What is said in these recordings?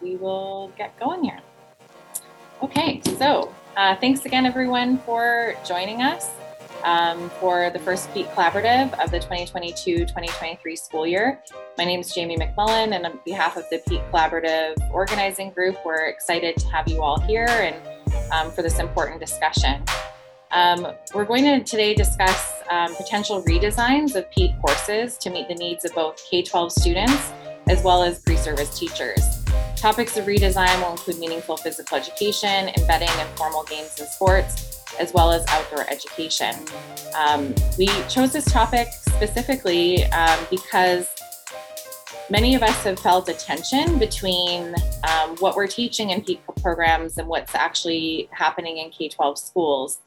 we will get going here. Okay, so uh, thanks again, everyone, for joining us um, for the first PETE Collaborative of the 2022-2023 school year. My name is Jamie McMullen, and on behalf of the PETE Collaborative organizing group, we're excited to have you all here and um, for this important discussion. Um, we're going to today discuss um, potential redesigns of PETE courses to meet the needs of both K-12 students as well as pre-service teachers. Topics of redesign will include meaningful physical education, embedding informal games and sports, as well as outdoor education. Um, we chose this topic specifically um, because many of us have felt a tension between um, what we're teaching in PETE programs and what's actually happening in K 12 schools.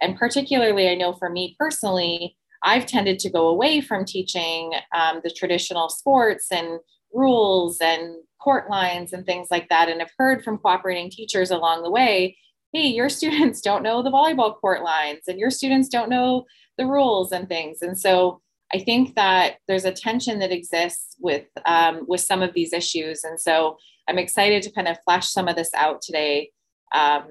And particularly, I know for me personally, I've tended to go away from teaching um, the traditional sports and rules and court lines and things like that. And I've heard from cooperating teachers along the way hey, your students don't know the volleyball court lines and your students don't know the rules and things. And so I think that there's a tension that exists with um, with some of these issues. And so I'm excited to kind of flesh some of this out today um,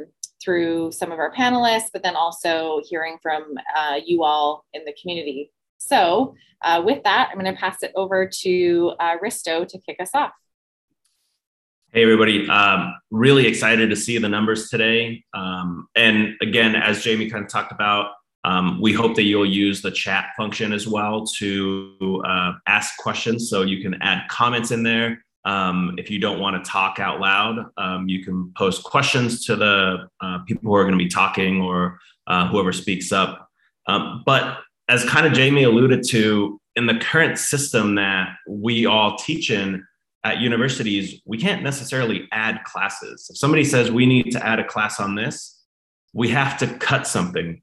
through some of our panelists, but then also hearing from uh, you all in the community. So uh, with that, I'm going to pass it over to uh, Risto to kick us off. Hey, everybody. Um, really excited to see the numbers today. Um, and again, as Jamie kind of talked about, um, we hope that you'll use the chat function as well to uh, ask questions. So you can add comments in there. Um, if you don't want to talk out loud, um, you can post questions to the uh, people who are going to be talking or uh, whoever speaks up. Um, but as kind of Jamie alluded to, in the current system that we all teach in, at universities, we can't necessarily add classes. If somebody says we need to add a class on this, we have to cut something.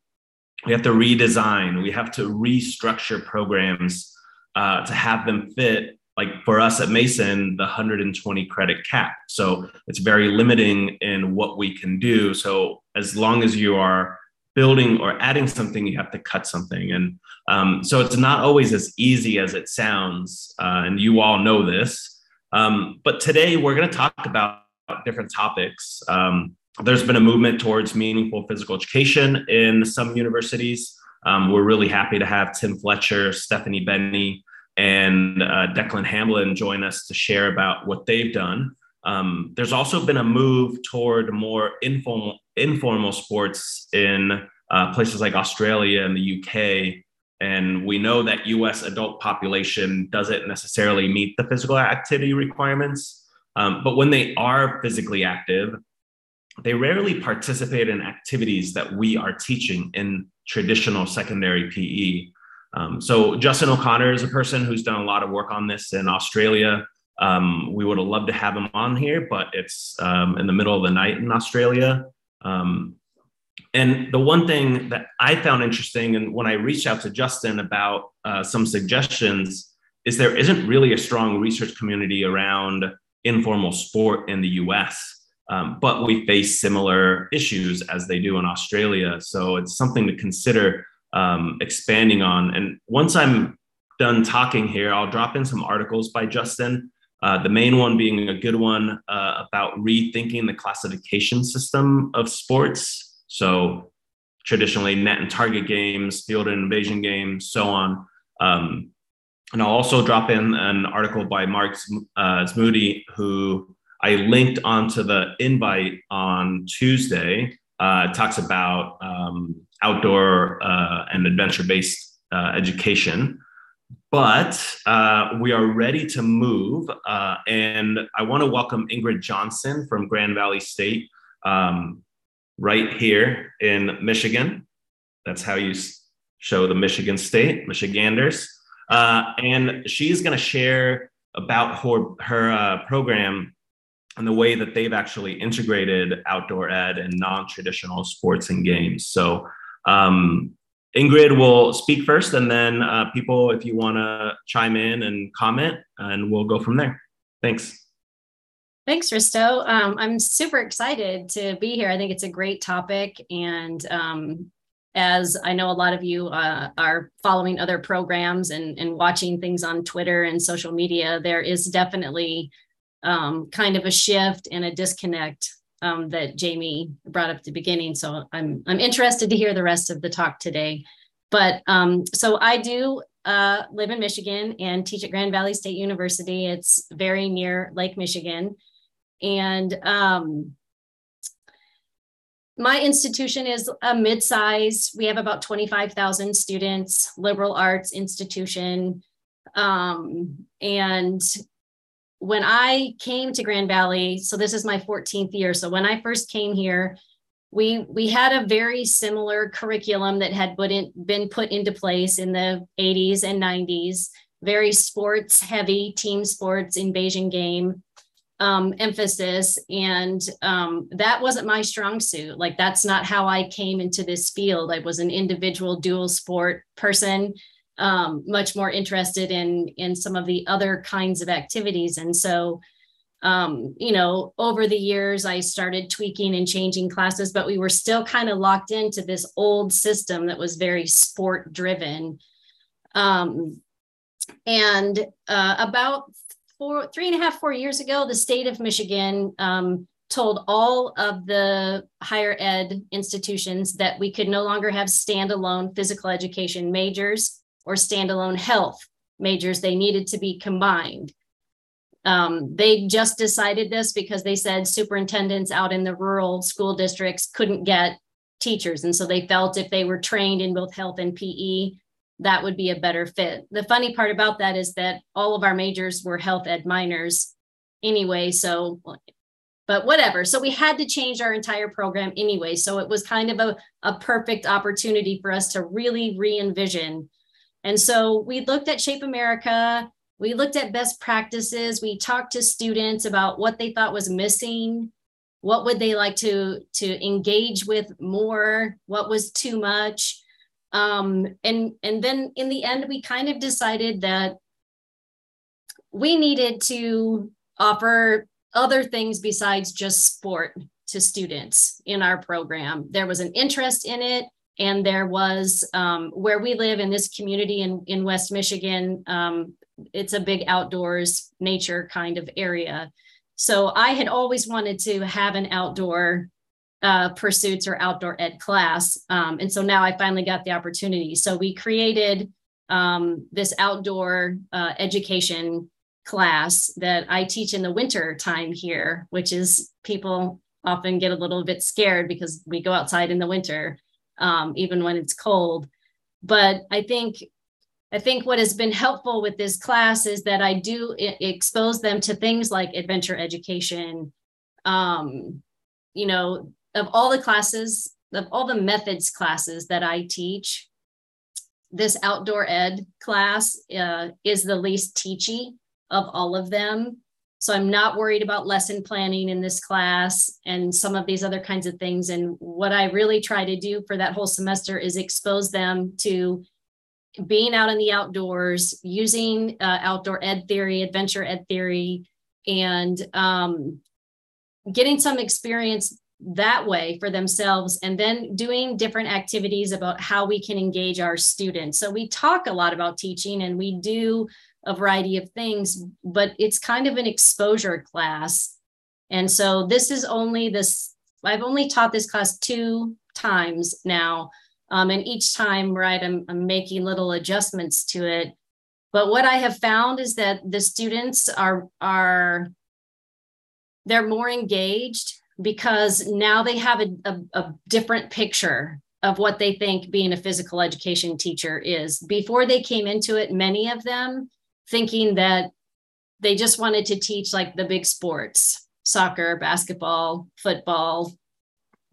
We have to redesign. We have to restructure programs uh, to have them fit. Like for us at Mason, the 120 credit cap. So it's very limiting in what we can do. So as long as you are building or adding something, you have to cut something. And um, so it's not always as easy as it sounds. Uh, and you all know this. Um, but today we're going to talk about different topics. Um, there's been a movement towards meaningful physical education in some universities. Um, we're really happy to have Tim Fletcher, Stephanie Beni, and uh, Declan Hamlin join us to share about what they've done. Um, there's also been a move toward more informal informal sports in uh, places like Australia and the UK and we know that US adult population doesn't necessarily meet the physical activity requirements. Um, but when they are physically active, they rarely participate in activities that we are teaching in traditional secondary PE. Um, so Justin O'Connor is a person who's done a lot of work on this in Australia. Um, we would have loved to have him on here, but it's um, in the middle of the night in Australia. Um, and the one thing that I found interesting, and when I reached out to Justin about uh, some suggestions, is there isn't really a strong research community around informal sport in the US. Um, but we face similar issues as they do in Australia. So it's something to consider um, expanding on. And once I'm done talking here, I'll drop in some articles by Justin. Uh, the main one being a good one uh, about rethinking the classification system of sports so traditionally net and target games, field and invasion games, so on. Um, and I'll also drop in an article by Mark uh, Zmudy, who I linked onto the invite on Tuesday. Uh, talks about um, outdoor uh, and adventure based uh, education. But uh, we are ready to move. Uh, and I want to welcome Ingrid Johnson from Grand Valley State. Um, right here in Michigan. That's how you show the Michigan State, Michiganders. Uh, and she's going to share about her, her uh, program and the way that they've actually integrated outdoor ed and non-traditional sports and games. So um, Ingrid will speak first, and then uh, people, if you want to chime in and comment, and we'll go from there. Thanks. Thanks, Risto. Um, I'm super excited to be here. I think it's a great topic. And um, as I know a lot of you uh, are following other programs and, and watching things on Twitter and social media, there is definitely um, kind of a shift and a disconnect um, that Jamie brought up at the beginning. So I'm I'm interested to hear the rest of the talk today. But um, so I do uh, live in Michigan and teach at Grand Valley State University. It's very near Lake Michigan, and um, my institution is a mid-size. We have about 25,000 students, liberal arts institution. Um, and when I came to Grand Valley, so this is my 14th year. So when I first came here, we we had a very similar curriculum that had in, been put into place in the 80s and 90s, very sports heavy team sports invasion game um, emphasis. And um, that wasn't my strong suit. Like, that's not how I came into this field. I was an individual dual sport person um, much more interested in in some of the other kinds of activities and so um, you know over the years i started tweaking and changing classes but we were still kind of locked into this old system that was very sport driven um, and uh, about four three and a half four years ago the state of michigan um, told all of the higher ed institutions that we could no longer have standalone physical education majors or standalone health majors, they needed to be combined. Um, they just decided this because they said superintendents out in the rural school districts couldn't get teachers. And so they felt if they were trained in both health and PE, that would be a better fit. The funny part about that is that all of our majors were health ed minors anyway. So, but whatever. So we had to change our entire program anyway. So it was kind of a, a perfect opportunity for us to really re envision and so we looked at Shape America, we looked at best practices, we talked to students about what they thought was missing, what would they like to to engage with more, what was too much. Um, and and then in the end, we kind of decided that we needed to offer other things besides just sport to students in our program. There was an interest in it and there was um, where we live in this community in, in West Michigan, um, it's a big outdoors nature kind of area. So I had always wanted to have an outdoor uh, pursuits or outdoor ed class. Um, and so now I finally got the opportunity. So we created um, this outdoor uh, education class that I teach in the winter time here, which is people often get a little bit scared because we go outside in the winter um, even when it's cold. But I think I think what has been helpful with this class is that I do expose them to things like adventure education. Um, you know, of all the classes, of all the methods classes that I teach, this outdoor ed class uh, is the least teachy of all of them. So I'm not worried about lesson planning in this class and some of these other kinds of things. And what I really try to do for that whole semester is expose them to being out in the outdoors, using uh, outdoor ed theory, adventure ed theory, and um, getting some experience that way for themselves and then doing different activities about how we can engage our students. So we talk a lot about teaching and we do a variety of things, but it's kind of an exposure class. And so this is only this, I've only taught this class two times now. Um, and each time, right, I'm, I'm making little adjustments to it. But what I have found is that the students are, are they're more engaged because now they have a, a, a different picture of what they think being a physical education teacher is. Before they came into it, many of them thinking that they just wanted to teach like the big sports soccer, basketball, football,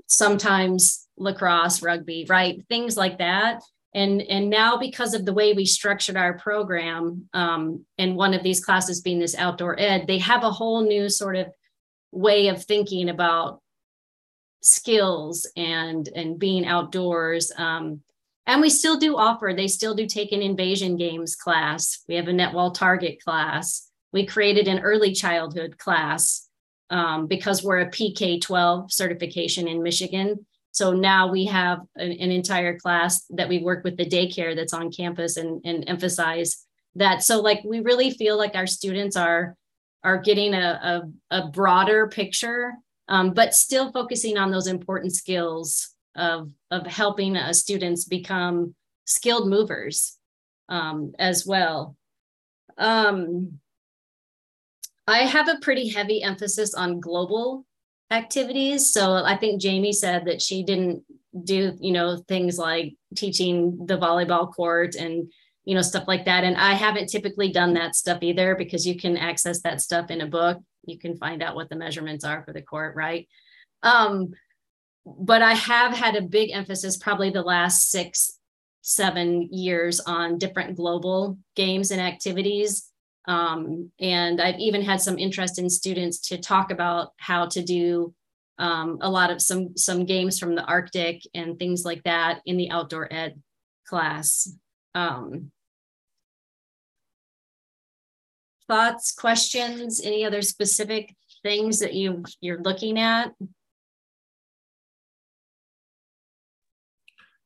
sometimes lacrosse, rugby, right? Things like that. And, and now because of the way we structured our program um, and one of these classes being this outdoor ed, they have a whole new sort of way of thinking about skills and and being outdoors um, and we still do offer, they still do take an invasion games class. We have a netwall target class. We created an early childhood class um, because we're a PK 12 certification in Michigan. So now we have an, an, entire class that we work with the daycare that's on campus and, and emphasize that. So, like, we really feel like our students are are getting a, a, a broader picture, um, but still focusing on those important skills of, of helping uh, students become skilled movers um, as well. Um, I have a pretty heavy emphasis on global activities. So I think Jamie said that she didn't do, you know, things like teaching the volleyball court and, you know, stuff like that. And I haven't typically done that stuff either because you can access that stuff in a book. You can find out what the measurements are for the court, right? Um, but I have had a big emphasis probably the last six, seven years on different global games and activities. Um, and I've even had some interest in students to talk about how to do um, a lot of some some games from the Arctic and things like that in the outdoor ed class. Um, thoughts, questions, any other specific things that you you're looking at?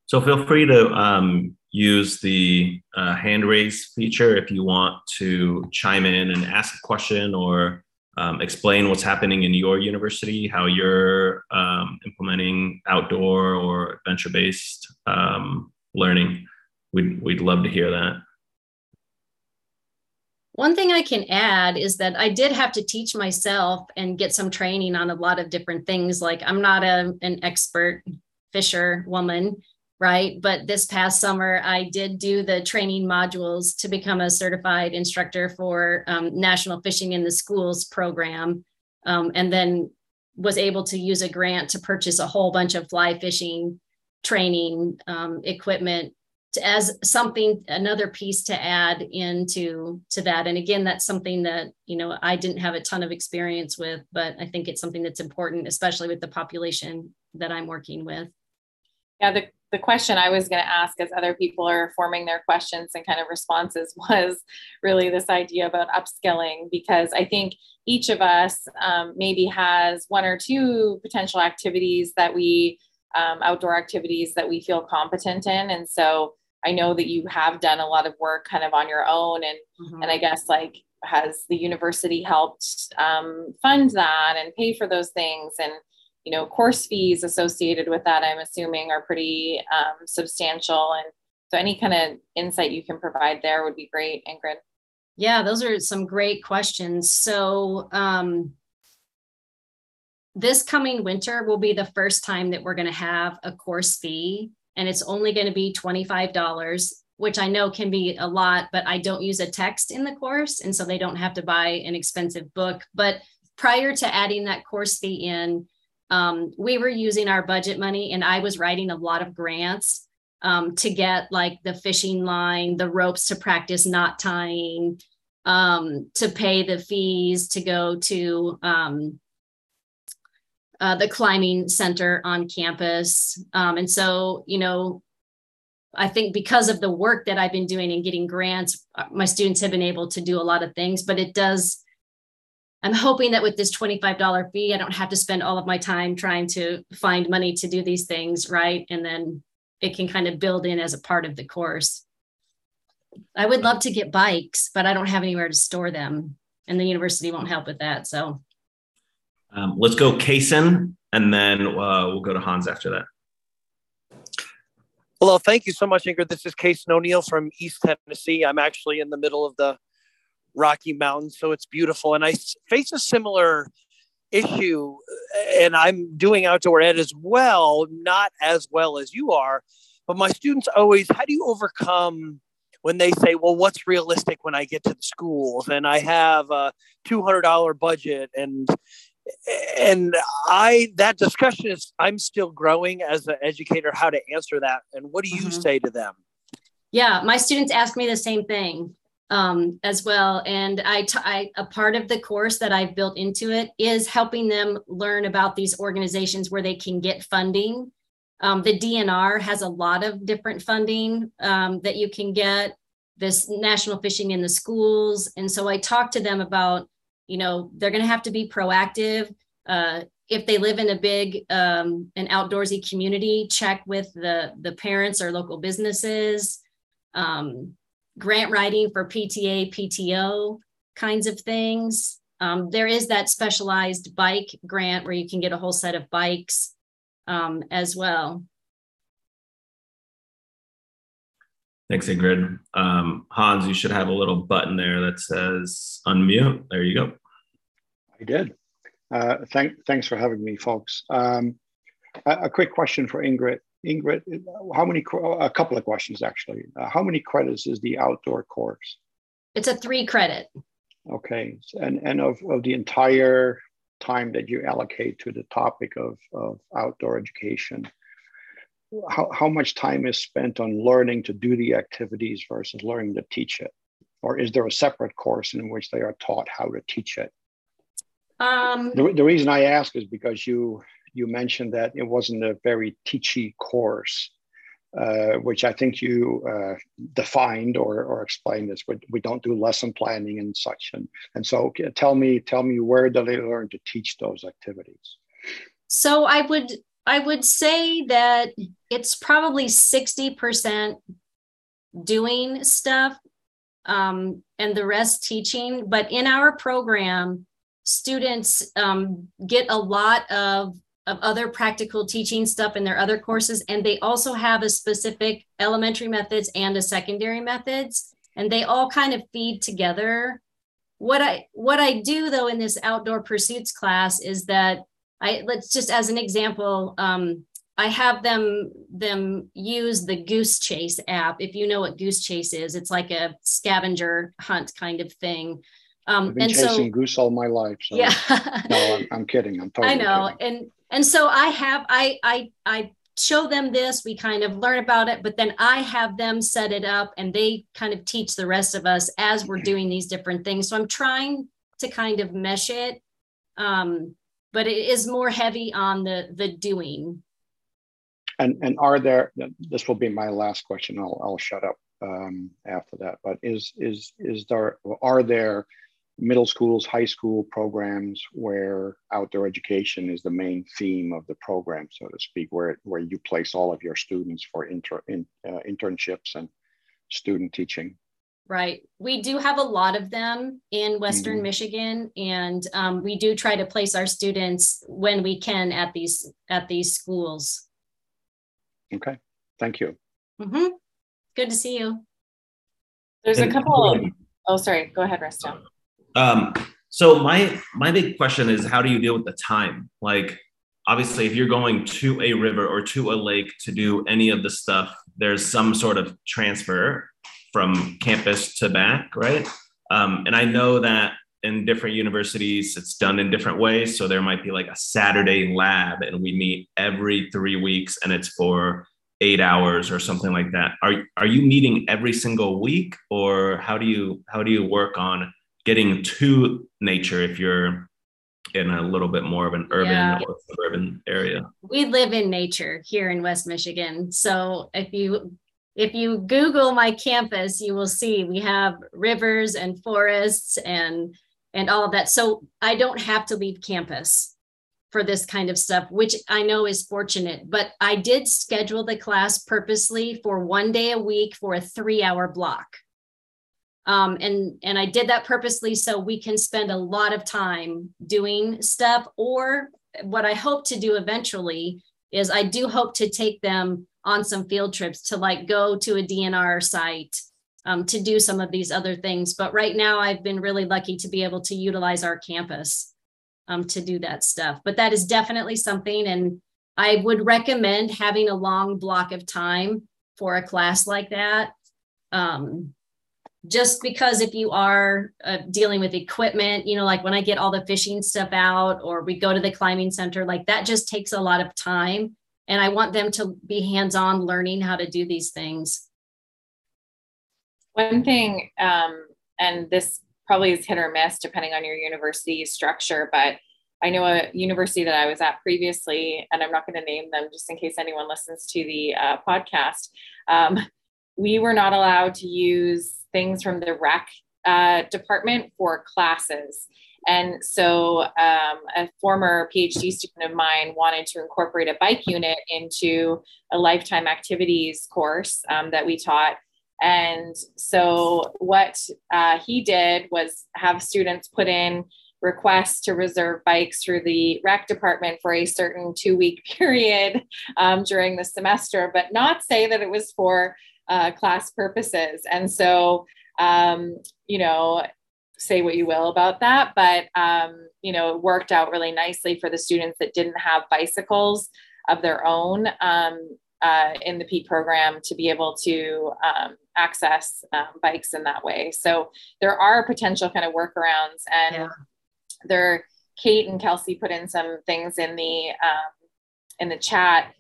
So feel free to um, use the uh, hand raise feature if you want to chime in and ask a question or um, explain what's happening in your university, how you're um, implementing outdoor or adventure based um, learning. We'd, we'd love to hear that. One thing I can add is that I did have to teach myself and get some training on a lot of different things. Like I'm not a, an expert fisher woman, right? But this past summer, I did do the training modules to become a certified instructor for um, National Fishing in the Schools program. Um, and then was able to use a grant to purchase a whole bunch of fly fishing training um, equipment as something another piece to add into to that and again that's something that you know i didn't have a ton of experience with but i think it's something that's important especially with the population that i'm working with yeah the the question I was going to ask as other people are forming their questions and kind of responses was really this idea about upskilling, because I think each of us um, maybe has one or two potential activities that we, um, outdoor activities that we feel competent in. And so I know that you have done a lot of work kind of on your own. And, mm-hmm. and I guess like, has the university helped um, fund that and pay for those things? And, you know, course fees associated with that, I'm assuming, are pretty um, substantial. And so, any kind of insight you can provide there would be great, Ingrid. Yeah, those are some great questions. So, um, this coming winter will be the first time that we're going to have a course fee, and it's only going to be $25, which I know can be a lot, but I don't use a text in the course. And so they don't have to buy an expensive book. But prior to adding that course fee in, um, we were using our budget money and I was writing a lot of grants um, to get like the fishing line, the ropes to practice knot tying, um, to pay the fees to go to um, uh, the climbing center on campus. Um, and so, you know, I think because of the work that I've been doing and getting grants, uh, my students have been able to do a lot of things, but it does I'm hoping that with this $25 fee, I don't have to spend all of my time trying to find money to do these things, right? And then it can kind of build in as a part of the course. I would love to get bikes, but I don't have anywhere to store them, and the university won't help with that. So um, let's go Kason, and then uh, we'll go to Hans after that. Hello, thank you so much, Ingrid. This is Kason O'Neill from East Tennessee. I'm actually in the middle of the Rocky Mountains, so it's beautiful. And I face a similar issue, and I'm doing outdoor ed as well, not as well as you are. But my students always, how do you overcome when they say, well, what's realistic when I get to the schools and I have a $200 budget and and I that discussion is I'm still growing as an educator how to answer that. And what do you mm-hmm. say to them? Yeah, my students ask me the same thing um, as well. And I, t- I, a part of the course that I've built into it is helping them learn about these organizations where they can get funding. Um, the DNR has a lot of different funding um, that you can get. This national fishing in the schools, and so I talk to them about, you know, they're going to have to be proactive. Uh, if they live in a big um, an outdoorsy community, check with the the parents or local businesses. Um, grant writing for PTA, PTO kinds of things. Um, there is that specialized bike grant where you can get a whole set of bikes um, as well. Thanks, Ingrid. Um, Hans, you should have a little button there that says unmute. There you go. I did. Uh, thank, thanks for having me, folks. Um, a, a, quick question for Ingrid. Ingrid, how many, a couple of questions actually. Uh, how many credits is the outdoor course? It's a three credit. Okay, and, and of, of the entire time that you allocate to the topic of, of outdoor education, how, how much time is spent on learning to do the activities versus learning to teach it? Or is there a separate course in which they are taught how to teach it? Um, the, the reason I ask is because you you mentioned that it wasn't a very teachy course, uh, which I think you uh, defined or, or explained as we, we don't do lesson planning and such. And, and so tell me, tell me where do they learn to teach those activities? So I would I would say that it's probably 60% doing stuff um, and the rest teaching. But in our program, students um, get a lot of, of other practical teaching stuff in their other courses. And they also have a specific elementary methods and a secondary methods. And they all kind of feed together. What I what I do though in this outdoor pursuits class is that I let's just as an example, um, I have them them use the Goose Chase app. If you know what Goose Chase is, it's like a scavenger hunt kind of thing. Um, I've been and chasing so, goose all my life. So yeah, no, I'm, I'm, kidding. I'm totally. I know, kidding. and and so I have I I I show them this. We kind of learn about it, but then I have them set it up, and they kind of teach the rest of us as we're doing these different things. So I'm trying to kind of mesh it. Um, but it is more heavy on the the doing. And and are there? This will be my last question. I'll I'll shut up um, after that. But is is is there? Are there middle schools, high school programs where outdoor education is the main theme of the program, so to speak, where where you place all of your students for inter, in, uh, internships and student teaching? Right. We do have a lot of them in Western mm-hmm. Michigan, and um, we do try to place our students when we can at these at these schools. Okay. Thank you. Mm-hmm. Good to see you. There's a couple. Of, oh, sorry. Go ahead, Risto. Um, so my my big question is, how do you deal with the time? Like, obviously, if you're going to a river or to a lake to do any of the stuff, there's some sort of transfer from campus to back, right? Um, and I know that in different universities, it's done in different ways. So there might be like a Saturday lab, and we meet every three weeks, and it's for eight hours or something like that. Are are you meeting every single week, or how do you how do you work on getting to nature if you're in a little bit more of an urban yeah. or suburban area? We live in nature here in West Michigan. So if you if you Google my campus, you will see we have rivers and forests and and all of that. So I don't have to leave campus for this kind of stuff, which I know is fortunate. But I did schedule the class purposely for one day a week for a three-hour block. Um, and and I did that purposely so we can spend a lot of time doing stuff. Or what I hope to do eventually is I do hope to take them on some field trips to like go to a DNR site um, to do some of these other things. But right now, I've been really lucky to be able to utilize our campus um, to do that stuff. But that is definitely something. And I would recommend having a long block of time for a class like that. Um, just because if you are uh, dealing with equipment, you know, like when I get all the fishing stuff out or we go to the climbing center, like that just takes a lot of time and I want them to be hands on learning how to do these things. One thing, um, and this probably is hit or miss depending on your university structure, but I know a university that I was at previously, and I'm not going to name them just in case anyone listens to the uh, podcast. Um, we were not allowed to use things from the rec uh, department for classes. And so um, a former PhD student of mine wanted to incorporate a bike unit into a lifetime activities course um, that we taught. And so what uh, he did was have students put in requests to reserve bikes through the rec department for a certain two week period um, during the semester, but not say that it was for uh, class purposes. And so, um, you know, say what you will about that, but, um, you know, it worked out really nicely for the students that didn't have bicycles of their own um, uh, in the PETE program to be able to um, access um, bikes in that way. So there are potential kind of workarounds, and yeah. there, Kate and Kelsey put in some things in the um, in the chat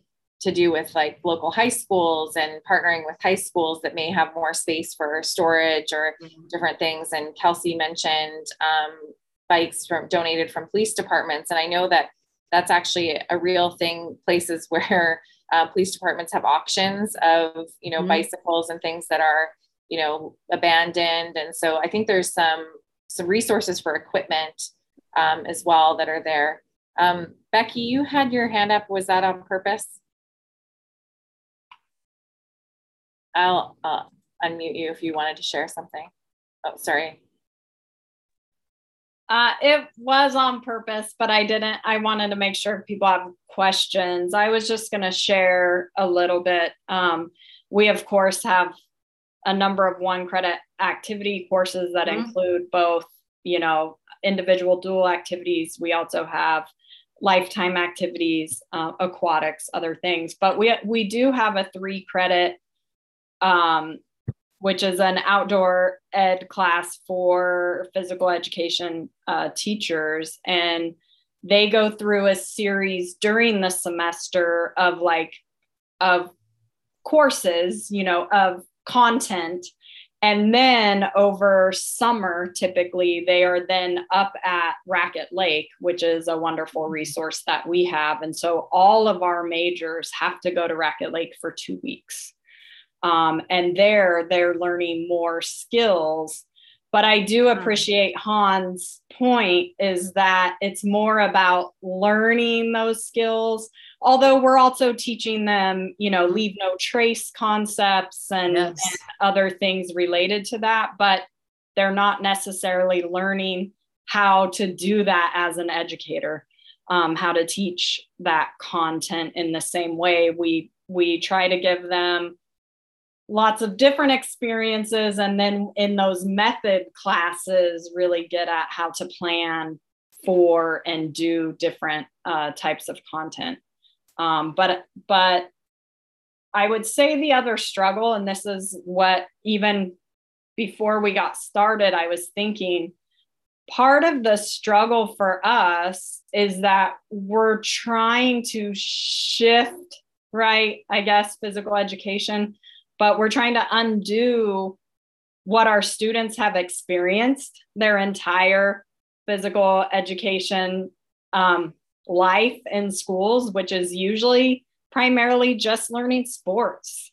to do with like local high schools and partnering with high schools that may have more space for storage or mm-hmm. different things. And Kelsey mentioned um, bikes from donated from police departments, and I know that that's actually a real thing. Places where uh, police departments have auctions of you know mm-hmm. bicycles and things that are you know abandoned, and so I think there's some some resources for equipment um, as well that are there. Um, Becky, you had your hand up. Was that on purpose? I'll uh, unmute you if you wanted to share something. Oh, sorry. Uh, it was on purpose, but I didn't. I wanted to make sure people have questions. I was just going to share a little bit. Um, we, of course, have a number of one credit activity courses that mm-hmm. include both, you know, individual dual activities. We also have lifetime activities, uh, aquatics, other things. But we we do have a three credit um, which is an outdoor ed class for physical education uh, teachers. And they go through a series during the semester of like, of courses, you know, of content. And then over summer, typically, they are then up at Raquette Lake, which is a wonderful resource that we have. And so all of our majors have to go to Raquette Lake for two weeks. Um, and there they're learning more skills. But I do hmm. appreciate Hans' point is that it's more about learning those skills. Although we're also teaching them, you know, leave no trace concepts and, yes. and other things related to that, but they're not necessarily learning how to do that as an educator, um, how to teach that content in the same way. We we try to give them lots of different experiences and then in those method classes really get at how to plan for and do different uh, types of content. Um, but but i would say the other struggle and this is what even before we got started i was thinking part of the struggle for us is that we're trying to shift right i guess physical education but we're trying to undo what our students have experienced their entire physical education um, life in schools, which is usually primarily just learning sports.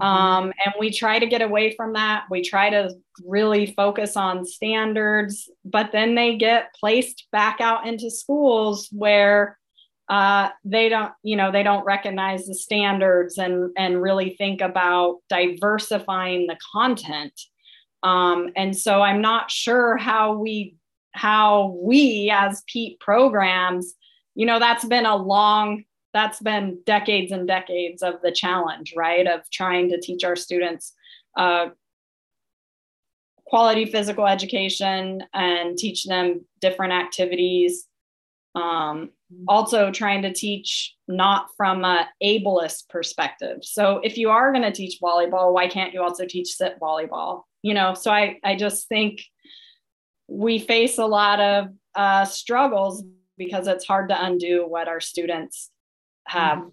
Mm-hmm. Um, and we try to get away from that. We try to really focus on standards, but then they get placed back out into schools where uh, they don't you know they don't recognize the standards and and really think about diversifying the content. Um, and so i'm not sure how we how we as PETE programs you know that's been a long that's been decades and decades of the challenge right? Of trying to teach our students uh, quality physical education and teach them different activities. Um, also trying to teach not from a ableist perspective. So if you are going to teach volleyball why can't you also teach sit volleyball? You know so i i just think we face a lot of uh, struggles because it's hard to undo what our students have mm-hmm.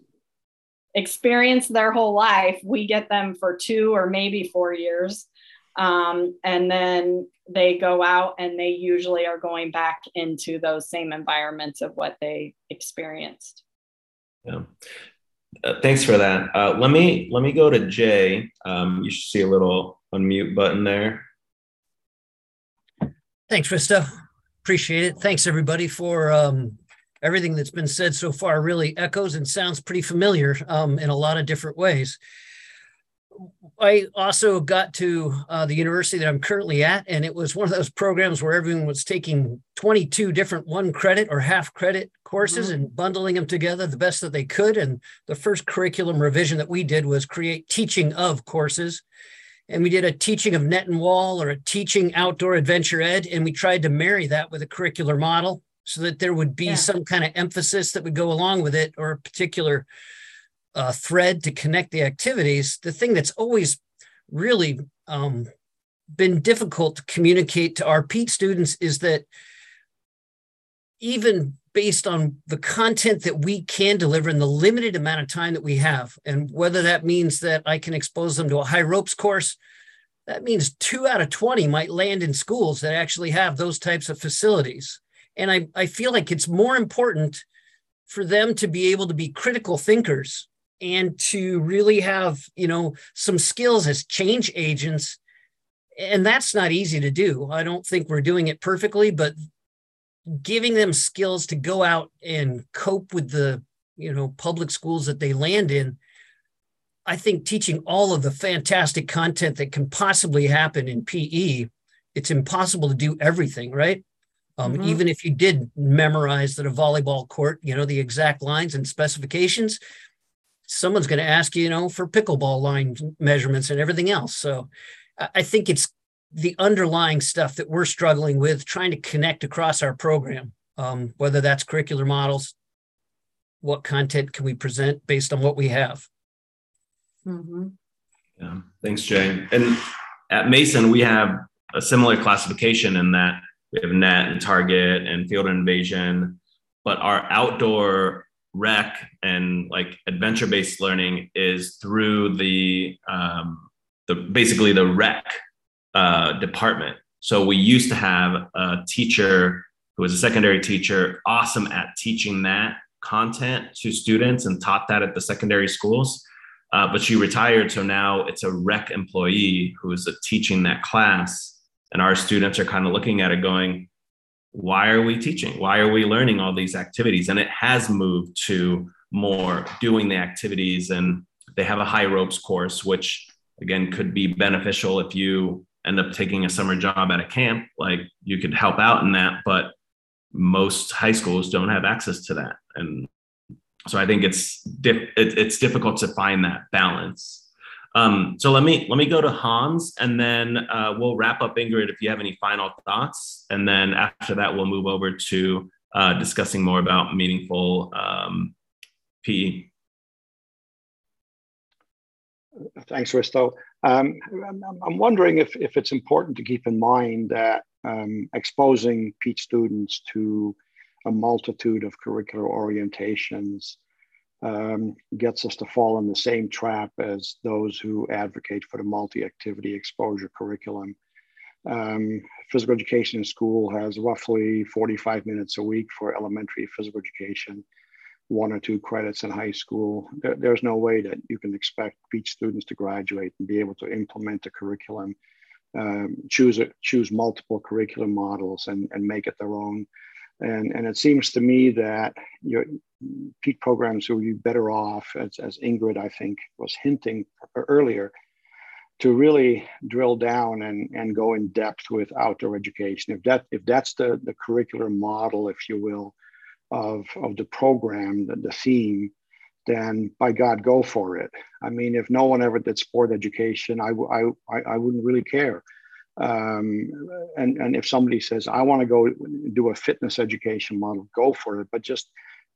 experienced their whole life. We get them for two or maybe four years um, and then they go out and they usually are going back into those same environments of what they experienced. Yeah. Uh, thanks for that. Uh, let me let me go to Jay. Um, you should see a little unmute button there. Thanks, Risto. Appreciate it. Thanks everybody for um, everything that's been said so far. Really echoes and sounds pretty familiar um, in a lot of different ways. I also got to uh, the university that I'm currently at, and it was one of those programs where everyone was taking 22 different one credit or half credit courses mm-hmm. and bundling them together the best that they could. And the first curriculum revision that we did was create teaching of courses. And we did a teaching of net and wall or a teaching outdoor adventure ed. And we tried to marry that with a curricular model so that there would be yeah. some kind of emphasis that would go along with it or a particular uh, thread to connect the activities. The thing that's always really um, been difficult to communicate to our PETE students is that even based on the content that we can deliver in the limited amount of time that we have, and whether that means that I can expose them to a high ropes course, that means two out of 20 might land in schools that actually have those types of facilities. And I, I feel like it's more important for them to be able to be critical thinkers and to really have you know some skills as change agents and that's not easy to do i don't think we're doing it perfectly but giving them skills to go out and cope with the you know public schools that they land in i think teaching all of the fantastic content that can possibly happen in pe it's impossible to do everything right um, mm-hmm. even if you did memorize that a volleyball court you know the exact lines and specifications someone's going to ask you, you know, for pickleball line measurements and everything else. So I think it's the underlying stuff that we're struggling with, trying to connect across our program, um, whether that's curricular models, what content can we present based on what we have. Mm-hmm. Yeah, thanks, Jay. And at Mason, we have a similar classification in that we have net and target and field invasion, but our outdoor rec and like adventure based learning is through the um, the basically the rec uh, department. So we used to have a teacher who was a secondary teacher, awesome at teaching that content to students and taught that at the secondary schools. Uh, but she retired, so now it's a rec employee who is teaching that class, and our students are kind of looking at it, going, why are we teaching? Why are we learning all these activities? And it has moved to more doing the activities. And they have a high ropes course, which again could be beneficial if you end up taking a summer job at a camp. Like you could help out in that, but most high schools don't have access to that. And so I think it's it's difficult to find that balance. Um, so let me let me go to Hans, and then uh, we'll wrap up Ingrid if you have any final thoughts, and then after that we'll move over to uh, discussing more about meaningful um, PE. Thanks, Risto. Um, I'm wondering if, if it's important to keep in mind that um, exposing PETE students to a multitude of curricular orientations um, gets us to fall in the same trap as those who advocate for the multi-activity exposure curriculum. Um, physical education in school has roughly 45 minutes a week for elementary physical education, one or two credits in high school. There, there's no way that you can expect PETE students to graduate and be able to implement a curriculum, um, choose, a, choose multiple curriculum models and, and make it their own. And, and it seems to me that your PETE programs will be better off, as, as Ingrid, I think, was hinting earlier, to really drill down and, and go in depth with outdoor education. If that if that's the, the curricular model, if you will, of, of the program, the, the theme, then by God, go for it. I mean, if no one ever did sport education, I, I, I wouldn't really care um, and and if somebody says i want to go do a fitness education model go for it but just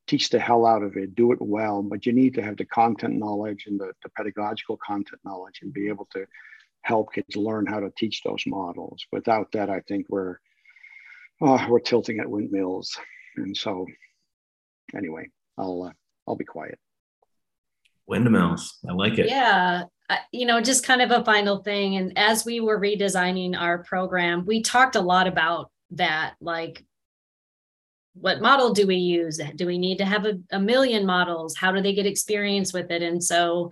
teach the hell out of it do it well but you need to have the content knowledge and the, the pedagogical content knowledge and be able to help kids learn how to teach those models. Without that i think we're oh, we're tilting at windmills. And so anyway i'll uh, i'll be quiet. Windmills. I like it. Yeah. You know, just kind of a final thing. And as we were redesigning our program, we talked a lot about that. Like, what model do we use? Do we need to have a, a million models? How do they get experience with it? And so,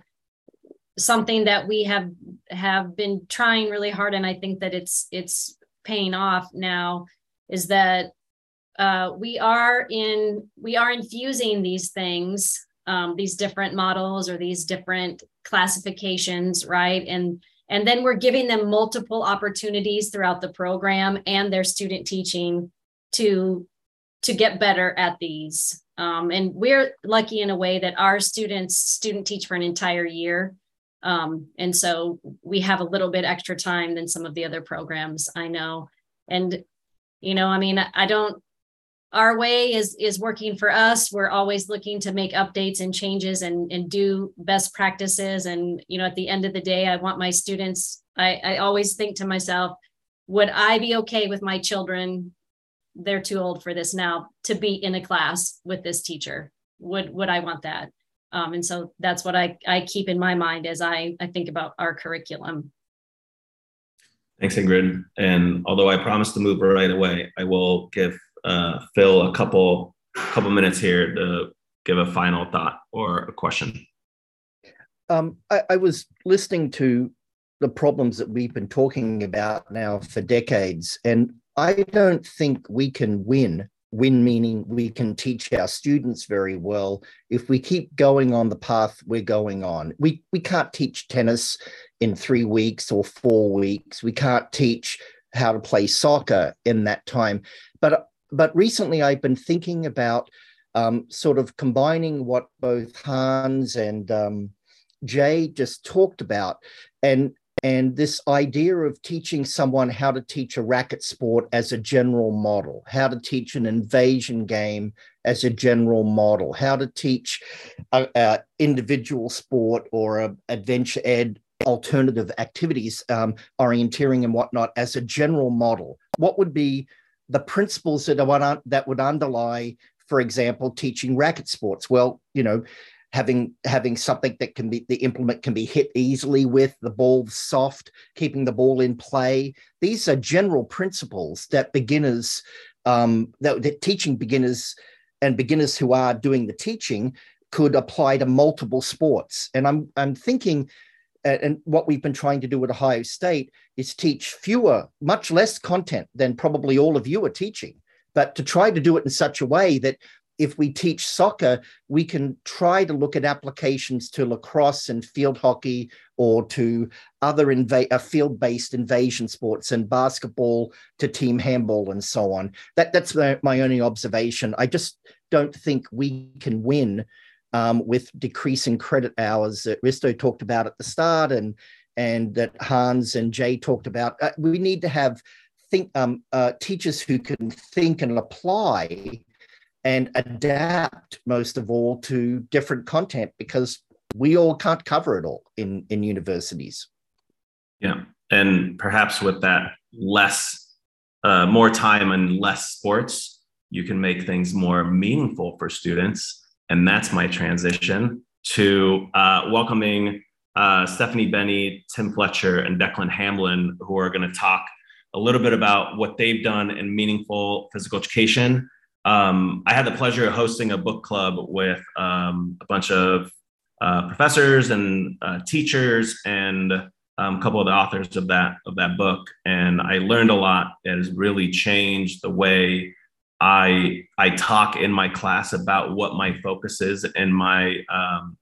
something that we have have been trying really hard, and I think that it's it's paying off now, is that uh, we are in we are infusing these things, um, these different models or these different classifications, right? And and then we're giving them multiple opportunities throughout the program and their student teaching to to get better at these. Um, and we're lucky in a way that our students student teach for an entire year. Um, and so we have a little bit extra time than some of the other programs I know. And, you know, I mean, I don't, our way is is working for us. We're always looking to make updates and changes and, and do best practices. And, you know, at the end of the day, I want my students, I, I always think to myself, would I be okay with my children they're too old for this now to be in a class with this teacher. Would would i want that? Um, and so that's what i i keep in my mind as i i think about our curriculum. Thanks ingrid. And although i promised to move right away i will give uh, phil a couple couple minutes here to give a final thought or a question. Um, I, I was listening to the problems that we've been talking about now for decades and I don't think we can win. Win meaning we can teach our students very well if we keep going on the path we're going on. We we can't teach tennis in three weeks or four weeks. We can't teach how to play soccer in that time. But but recently I've been thinking about um, sort of combining what both Hans and um, Jay just talked about, and and this idea of teaching someone how to teach a racket sport as a general model, how to teach an invasion game as a general model, how to teach a, a individual sport or adventure ed alternative activities, um, orienteering and whatnot as a general model. What would be the principles that, that would underlie, for example, teaching racket sports? Well, you know, having having something that can be the implement can be hit easily with the ball soft keeping the ball in play. These are general principles that beginners um, that, that teaching beginners and beginners who are doing the teaching could apply to multiple sports. And i'm i'm thinking and what we've been trying to do at ohio state is teach fewer much less content than probably all of you are teaching. But to try to do it in such a way that if we teach soccer, we can try to look at applications to lacrosse and field hockey or to other inva- uh, field-based invasion sports and basketball to team handball and so on. That, that's my, my only observation. I just don't think we can win um, with decreasing credit hours that Risto talked about at the start and and that Hans and Jay talked about. Uh, we need to have think um, uh, teachers who can think and apply and adapt most of all to different content because we all can't cover it all in in universities. Yeah and perhaps with that less uh, more time and less sports you can make things more meaningful for students. And that's my transition to uh, welcoming uh, stephanie Beni tim fletcher and declan hamlin who are going to talk a little bit about what they've done in meaningful physical education um, I had the pleasure of hosting a book club with um, a bunch of uh, professors and uh, teachers and um, a couple of the authors of that of that book, and I learned a lot. It has really changed the way I I talk in my class about what my focus is in my um,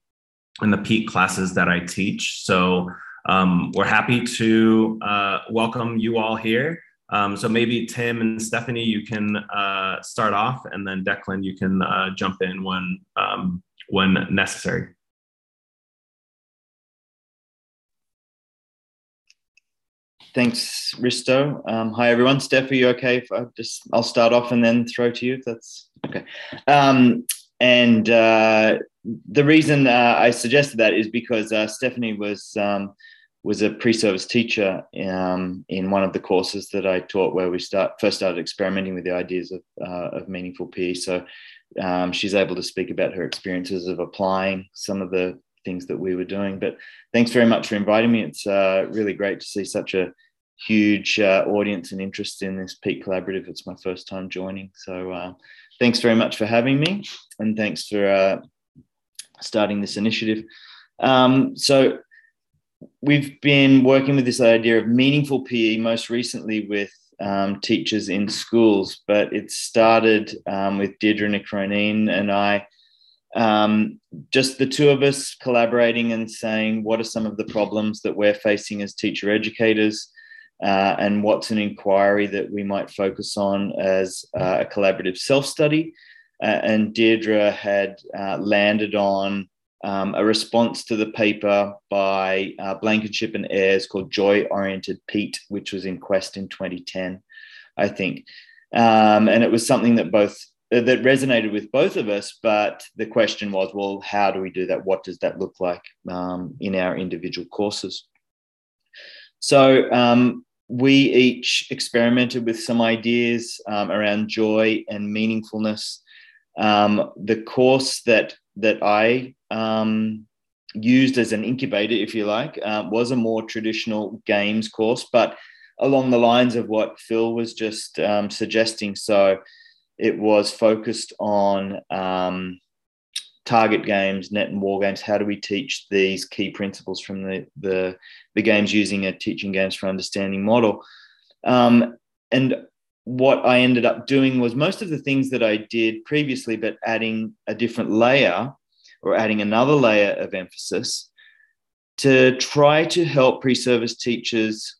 in the PETE classes that I teach. So um, we're happy to uh, welcome you all here. Um, so maybe Tim and Stephanie, you can uh, start off, and then Declan, you can uh, jump in when um, when necessary. Thanks, Risto. Um, hi, everyone. Steph, are you okay? If I just I'll start off and then throw to you. If that's okay. Um, and uh, the reason uh, I suggested that is because uh, Stephanie was um, was a pre-service teacher um, in one of the courses that I taught, where we start first started experimenting with the ideas of, uh, of meaningful PE. So um, she's able to speak about her experiences of applying some of the things that we were doing. But thanks very much for inviting me. It's uh, really great to see such a huge uh, audience and interest in this PETE Collaborative. It's my first time joining, so uh, thanks very much for having me, and thanks for uh, starting this initiative. Um, so we've been working with this idea of meaningful PE most recently with um, teachers in schools, but it started um, with Deirdre Ní Chróinín and I um, just the two of us collaborating and saying what are some of the problems that we're facing as teacher educators uh, and what's an inquiry that we might focus on as uh, a collaborative self-study. Uh, and deirdre had uh, landed on um, a response to the paper by uh, blankenship and Ayers called joy oriented pete which was in quest in 2010 i think um, and it was something that both uh, that resonated with both of us. But the question was, well, how do we do that? What does that look like um, in our individual courses? So um, we each experimented with some ideas um, around joy and meaningfulness. Um, the course that that I um, used as an incubator, if you like, uh, was a more traditional games course, but along the lines of what Phil was just um, suggesting. So it was focused on um, target games, net and war games. How do we teach these key principles from the, the, the games using a teaching games for understanding model? Um, and what I ended up doing was most of the things that I did previously, but adding a different layer or adding another layer of emphasis to try to help pre service teachers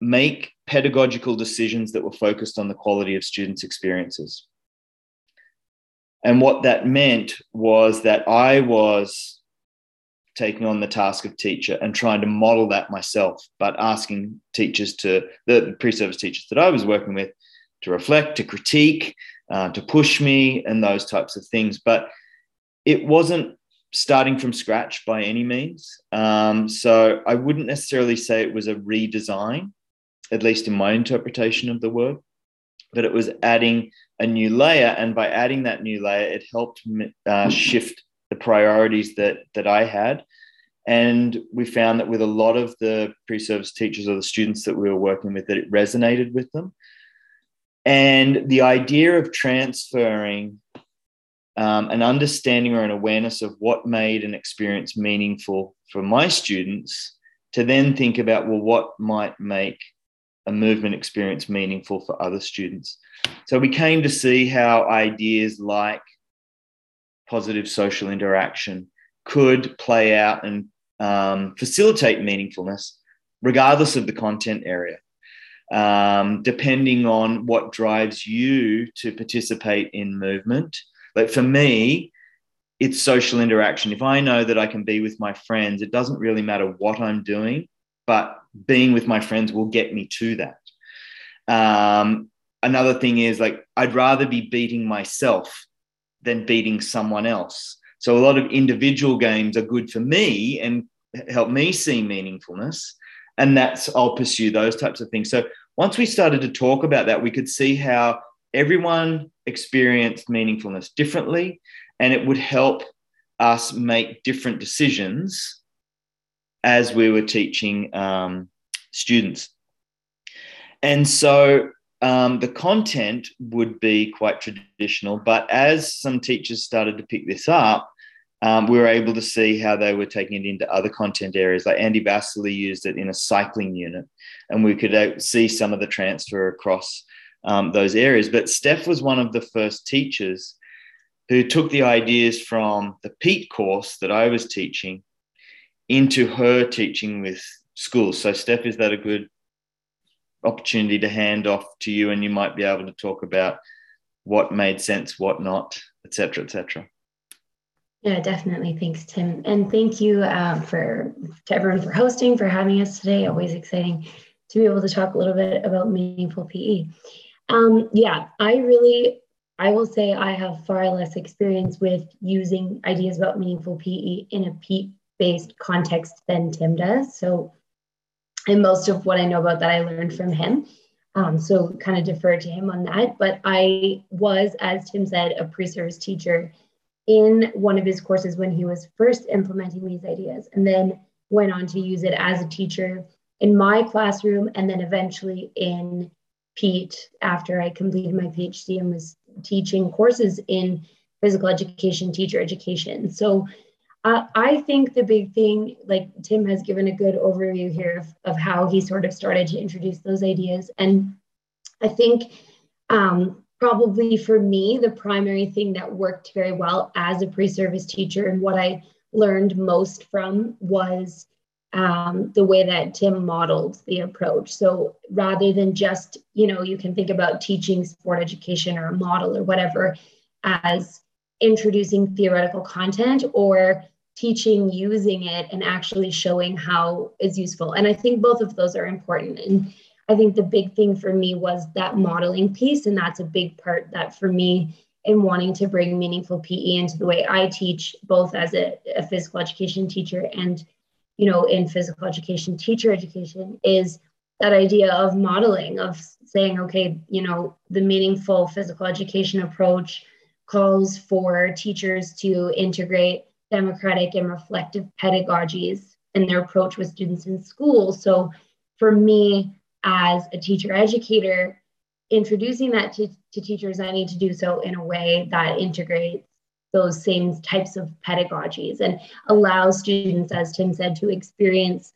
make pedagogical decisions that were focused on the quality of students' experiences. And what that meant was that I was taking on the task of teacher and trying to model that myself, but asking teachers to, the pre service teachers that I was working with, to reflect, to critique, uh, to push me, and those types of things. But it wasn't starting from scratch by any means. Um, so I wouldn't necessarily say it was a redesign at least in my interpretation of the word, but it was adding a new layer. And by adding that new layer, it helped uh, shift the priorities that, that I had. And we found that with a lot of the pre service teachers or the students that we were working with, that it resonated with them. And the idea of transferring um, an understanding or an awareness of what made an experience meaningful for my students to then think about, well, what might make a movement experience meaningful for other students. So we came to see how ideas like positive social interaction could play out and um, facilitate meaningfulness, regardless of the content area, um, depending on what drives you to participate in movement. Like for me, it's social interaction. If I know that I can be with my friends, it doesn't really matter what I'm doing but being with my friends will get me to that. Um, another thing is like, I'd rather be beating myself than beating someone else. So a lot of individual games are good for me and help me see meaningfulness. And that's, I'll pursue those types of things. So once we started to talk about that, we could see how everyone experienced meaningfulness differently and it would help us make different decisions as we were teaching um, students. And so um, the content would be quite traditional, but as some teachers started to pick this up, um, we were able to see how they were taking it into other content areas. Like Andy Vasily used it in a cycling unit, and we could uh, see some of the transfer across um, those areas. But Steph was one of the first teachers who took the ideas from the PETE course that I was teaching into her teaching with schools. So, Steph, is that a good opportunity to hand off to you, and you might be able to talk about what made sense, what not, etc., etc. Yeah, definitely. Thanks, Tim, and thank you uh, for to everyone for hosting, for having us today. Always exciting to be able to talk a little bit about meaningful PE. Um, yeah, I really, I will say I have far less experience with using ideas about meaningful PE in a PETE based context than Tim does. So, and most of what I know about that I learned from him. Um, so, kind of defer to him on that. But I was, as Tim said, a pre service teacher in one of his courses when he was first implementing these ideas, and then went on to use it as a teacher in my classroom, and then eventually in PETE after I completed my PhD and was teaching courses in physical education, teacher education. So uh, I think the big thing, like Tim has given a good overview here of, of how he sort of started to introduce those ideas. And I think um, probably for me, the primary thing that worked very well as a pre service teacher and what I learned most from was um, the way that Tim modeled the approach. So rather than just, you know, you can think about teaching sport education or a model or whatever as introducing theoretical content or teaching using it and actually showing how it's useful. And I think both of those are important. And I think the big thing for me was that modeling piece. And that's a big part that for me in wanting to bring meaningful PE into the way I teach, both as a, a physical education teacher and, you know, in physical education, teacher education, is that idea of modeling, of saying, okay, you know, the meaningful physical education approach calls for teachers to integrate democratic and reflective pedagogies in their approach with students in school. So for me, as a teacher educator, introducing that to, to teachers, I need to do so in a way that integrates those same types of pedagogies and allows students, as Tim said, to experience,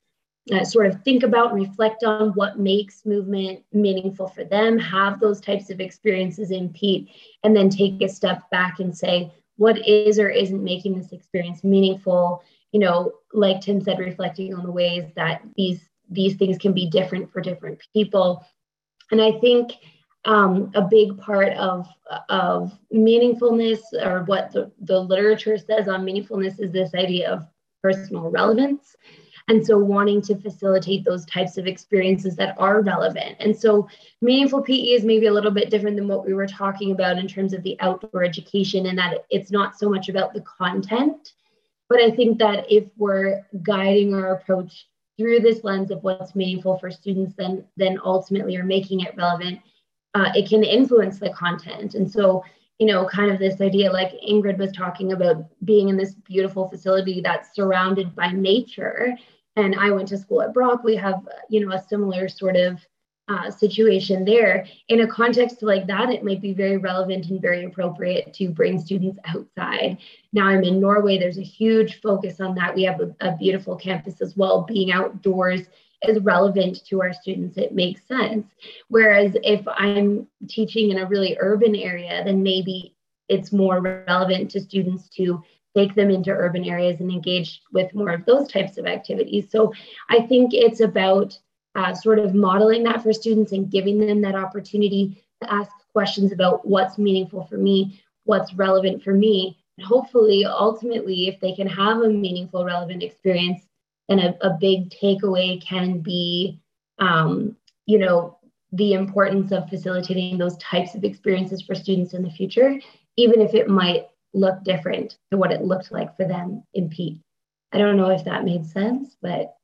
uh, sort of think about, reflect on what makes movement meaningful for them, have those types of experiences in PETE, and then take a step back and say, what is or isn't making this experience meaningful? You know, like Tim said, reflecting on the ways that these these things can be different for different people. And I think um, a big part of, of meaningfulness or what the, the literature says on meaningfulness is this idea of personal relevance. And so wanting to facilitate those types of experiences that are relevant. And so meaningful PE is maybe a little bit different than what we were talking about in terms of the outdoor education, and that it's not so much about the content. But I think that if we're guiding our approach through this lens of what's meaningful for students, then then ultimately are making it relevant. Uh, it can influence the content, and so you know, kind of this idea, like Ingrid was talking about, being in this beautiful facility that's surrounded by nature. And I went to school at Brock. We have, you know, a similar sort of uh, situation there. In a context like that, it might be very relevant and very appropriate to bring students outside. Now I'm in Norway, there's a huge focus on that. We have a, a beautiful campus as well. Being outdoors is relevant to our students, it makes sense. Whereas if I'm teaching in a really urban area, then maybe it's more relevant to students to take them into urban areas and engage with more of those types of activities. So I think it's about uh, sort of modeling that for students and giving them that opportunity to ask questions about what's meaningful for me, what's relevant for me. And hopefully, ultimately, if they can have a meaningful, relevant experience, then a, a big takeaway can be, um, you know, the importance of facilitating those types of experiences for students in the future, even if it might look different to what it looked like for them in PETE. I don't know if that made sense, but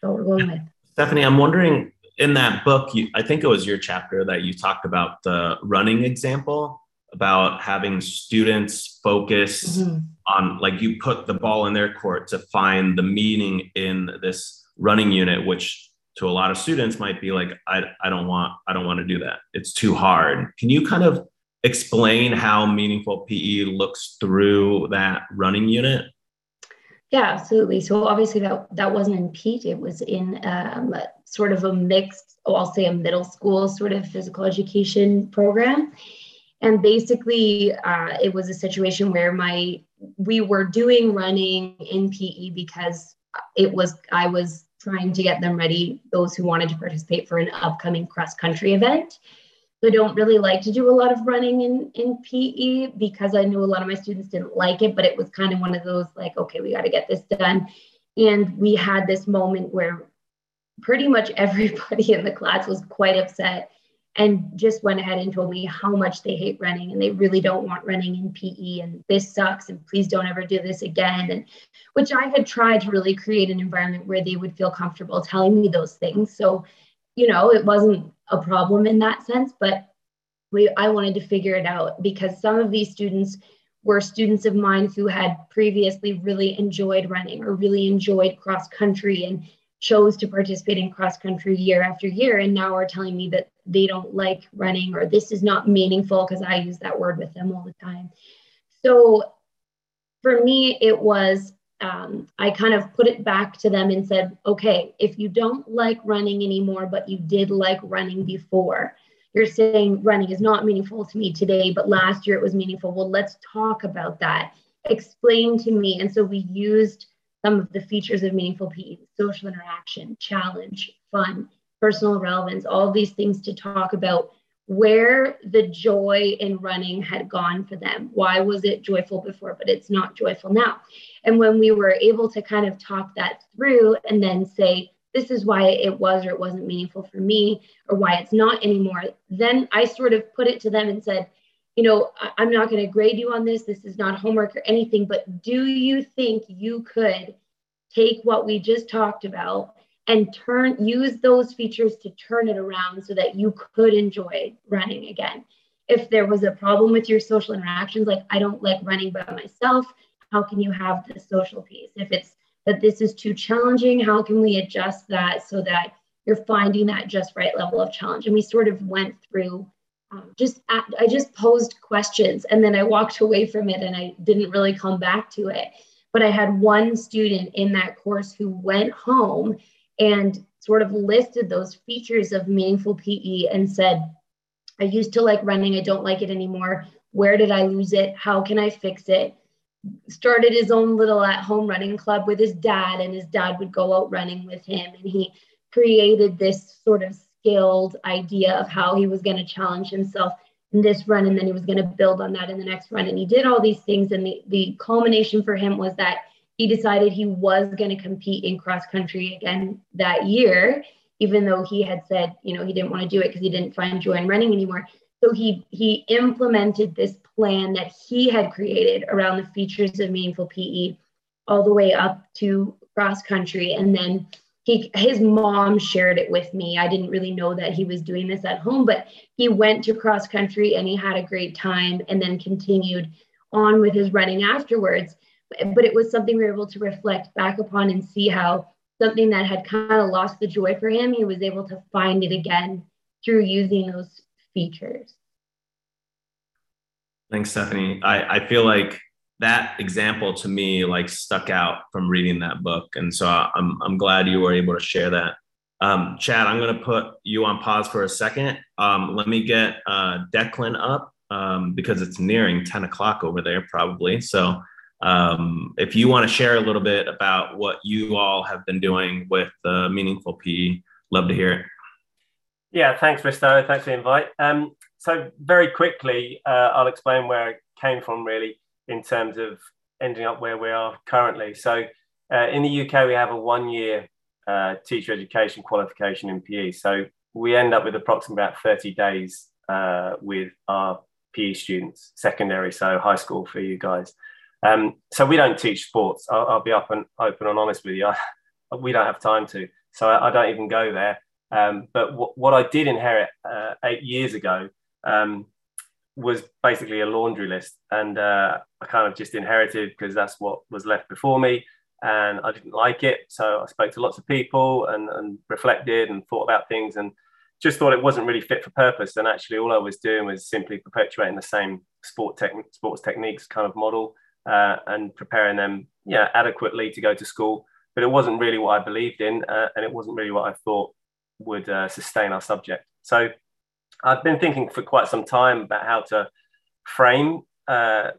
what we're going with. Stephanie, I'm wondering in that book, you, I think it was your chapter that you talked about the running example about having students focus mm-hmm. on, like, you put the ball in their court to find the meaning in this running unit, which to a lot of students might be like, I, I don't want, I don't want to do that. It's too hard. Can you kind of explain how meaningful PE looks through that running unit? Yeah, absolutely. So obviously that that wasn't in PETE. It was in um, sort of a mixed, oh, I'll say a middle school sort of physical education program. And basically, uh, it was a situation where my we were doing running in PE because it was I was trying to get them ready, those who wanted to participate for an upcoming cross country event. I don't really like to do a lot of running in, in PE because I knew a lot of my students didn't like it, but it was kind of one of those like, okay, we got to get this done. And we had this moment where pretty much everybody in the class was quite upset and just went ahead and told me how much they hate running and they really don't want running in PE and this sucks and please don't ever do this again and which I had tried to really create an environment where they would feel comfortable telling me those things so you know it wasn't a problem in that sense, but we, I wanted to figure it out because some of these students were students of mine who had previously really enjoyed running or really enjoyed cross country and chose to participate in cross country year after year and now are telling me that they don't like running or this is not meaningful because I use that word with them all the time. So for me, it was um, I kind of put it back to them and said, okay, if you don't like running anymore, but you did like running before, you're saying running is not meaningful to me today, but last year it was meaningful. Well, let's talk about that. Explain to me. And so we used some of the features of meaningful PE social interaction, challenge, fun, personal relevance, all these things to talk about where the joy in running had gone for them. Why was it joyful before, but it's not joyful now? And when we were able to kind of talk that through and then say, this is why it was or it wasn't meaningful for me, or why it's not anymore, then I sort of put it to them and said, you know, I'm not going to grade you on this. This is not homework or anything, but do you think you could take what we just talked about and turn use those features to turn it around so that you could enjoy running again. If there was a problem with your social interactions like i don't like running by myself how can you have the social piece? If it's that this is too challenging how can we adjust that so that you're finding that just right level of challenge? And we sort of went through um, just i just posed questions and then i walked away from it and i didn't really come back to it. But i had one student in that course who went home and sort of listed those features of meaningful PE and said, I used to like running, I don't like it anymore. Where did I lose it? How can I fix it? Started his own little at home running club with his dad, and his dad would go out running with him. And he created this sort of skilled idea of how he was going to challenge himself in this run, and then he was going to build on that in the next run. And he did all these things. And the, the culmination for him was that he decided he was going to compete in cross country again that year, even though he had said, you know, he didn't want to do it because he didn't find joy in running anymore. So he he implemented this plan that he had created around the features of meaningful PE all the way up to cross country. And then he his mom shared it with me. I didn't really know that he was doing this at home, but he went to cross country and he had a great time and then continued on with his running afterwards but it was something we were able to reflect back upon and see how something that had kind of lost the joy for him, he was able to find it again through using those features. Thanks, Stephanie. I, I feel like that example to me like stuck out from reading that book. And so I'm, I'm glad you were able to share that. Um, Chad, I'm going to put you on pause for a second. Um, let me get uh, Declan up um, because it's nearing 10 o'clock over there, probably. So um, if you want to share a little bit about what you all have been doing with the Meaningful PE, love to hear it. Yeah, thanks, Risto. Thanks for the invite. Um, so very quickly, uh, I'll explain where it came from really in terms of ending up where we are currently. So uh, in the UK, we have a one-year uh, teacher education qualification in PE. So we end up with approximately about 30 days uh, with our PE students, secondary, so high school for you guys. Um, so we don't teach sports. I'll, I'll, be up and open and honest with you. I, we don't have time to, so I, I don't even go there. Um, but w- what I did inherit uh, eight years ago um, was basically a laundry list, and uh, I kind of just inherited because that's what was left before me, and I didn't like it. So I spoke to lots of people and, and reflected and thought about things and just thought it wasn't really fit for purpose. And actually, all I was doing was simply perpetuating the same sport sports techniques kind of model uh, and preparing them yeah, adequately to go to school. But it wasn't really what I believed in, uh, and it wasn't really what I thought would uh, sustain our subject. So I've been thinking for quite some time about how to frame uh,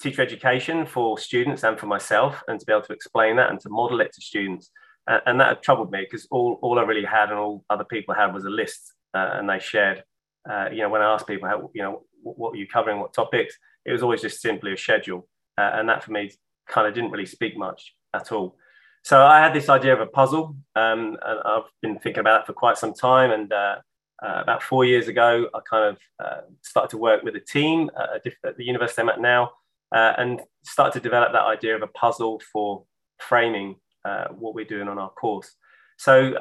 teacher education for students and for myself, and to be able to explain that and to model it to students. and that troubled me because all, all I really had and all other people had was a list, uh, and they shared. Uh, you know, when I asked people, how, you know, what, what were you covering, what topics, it was always just simply a schedule. Uh, and that for me kind of didn't really speak much at all. So I had this idea of a puzzle, um, and I've been thinking about it for quite some time. And uh, uh, about four years ago, I kind of uh, started to work with a team at, the university I'm at now, uh, and started to develop that idea of a puzzle for framing uh, what we're doing on our course. So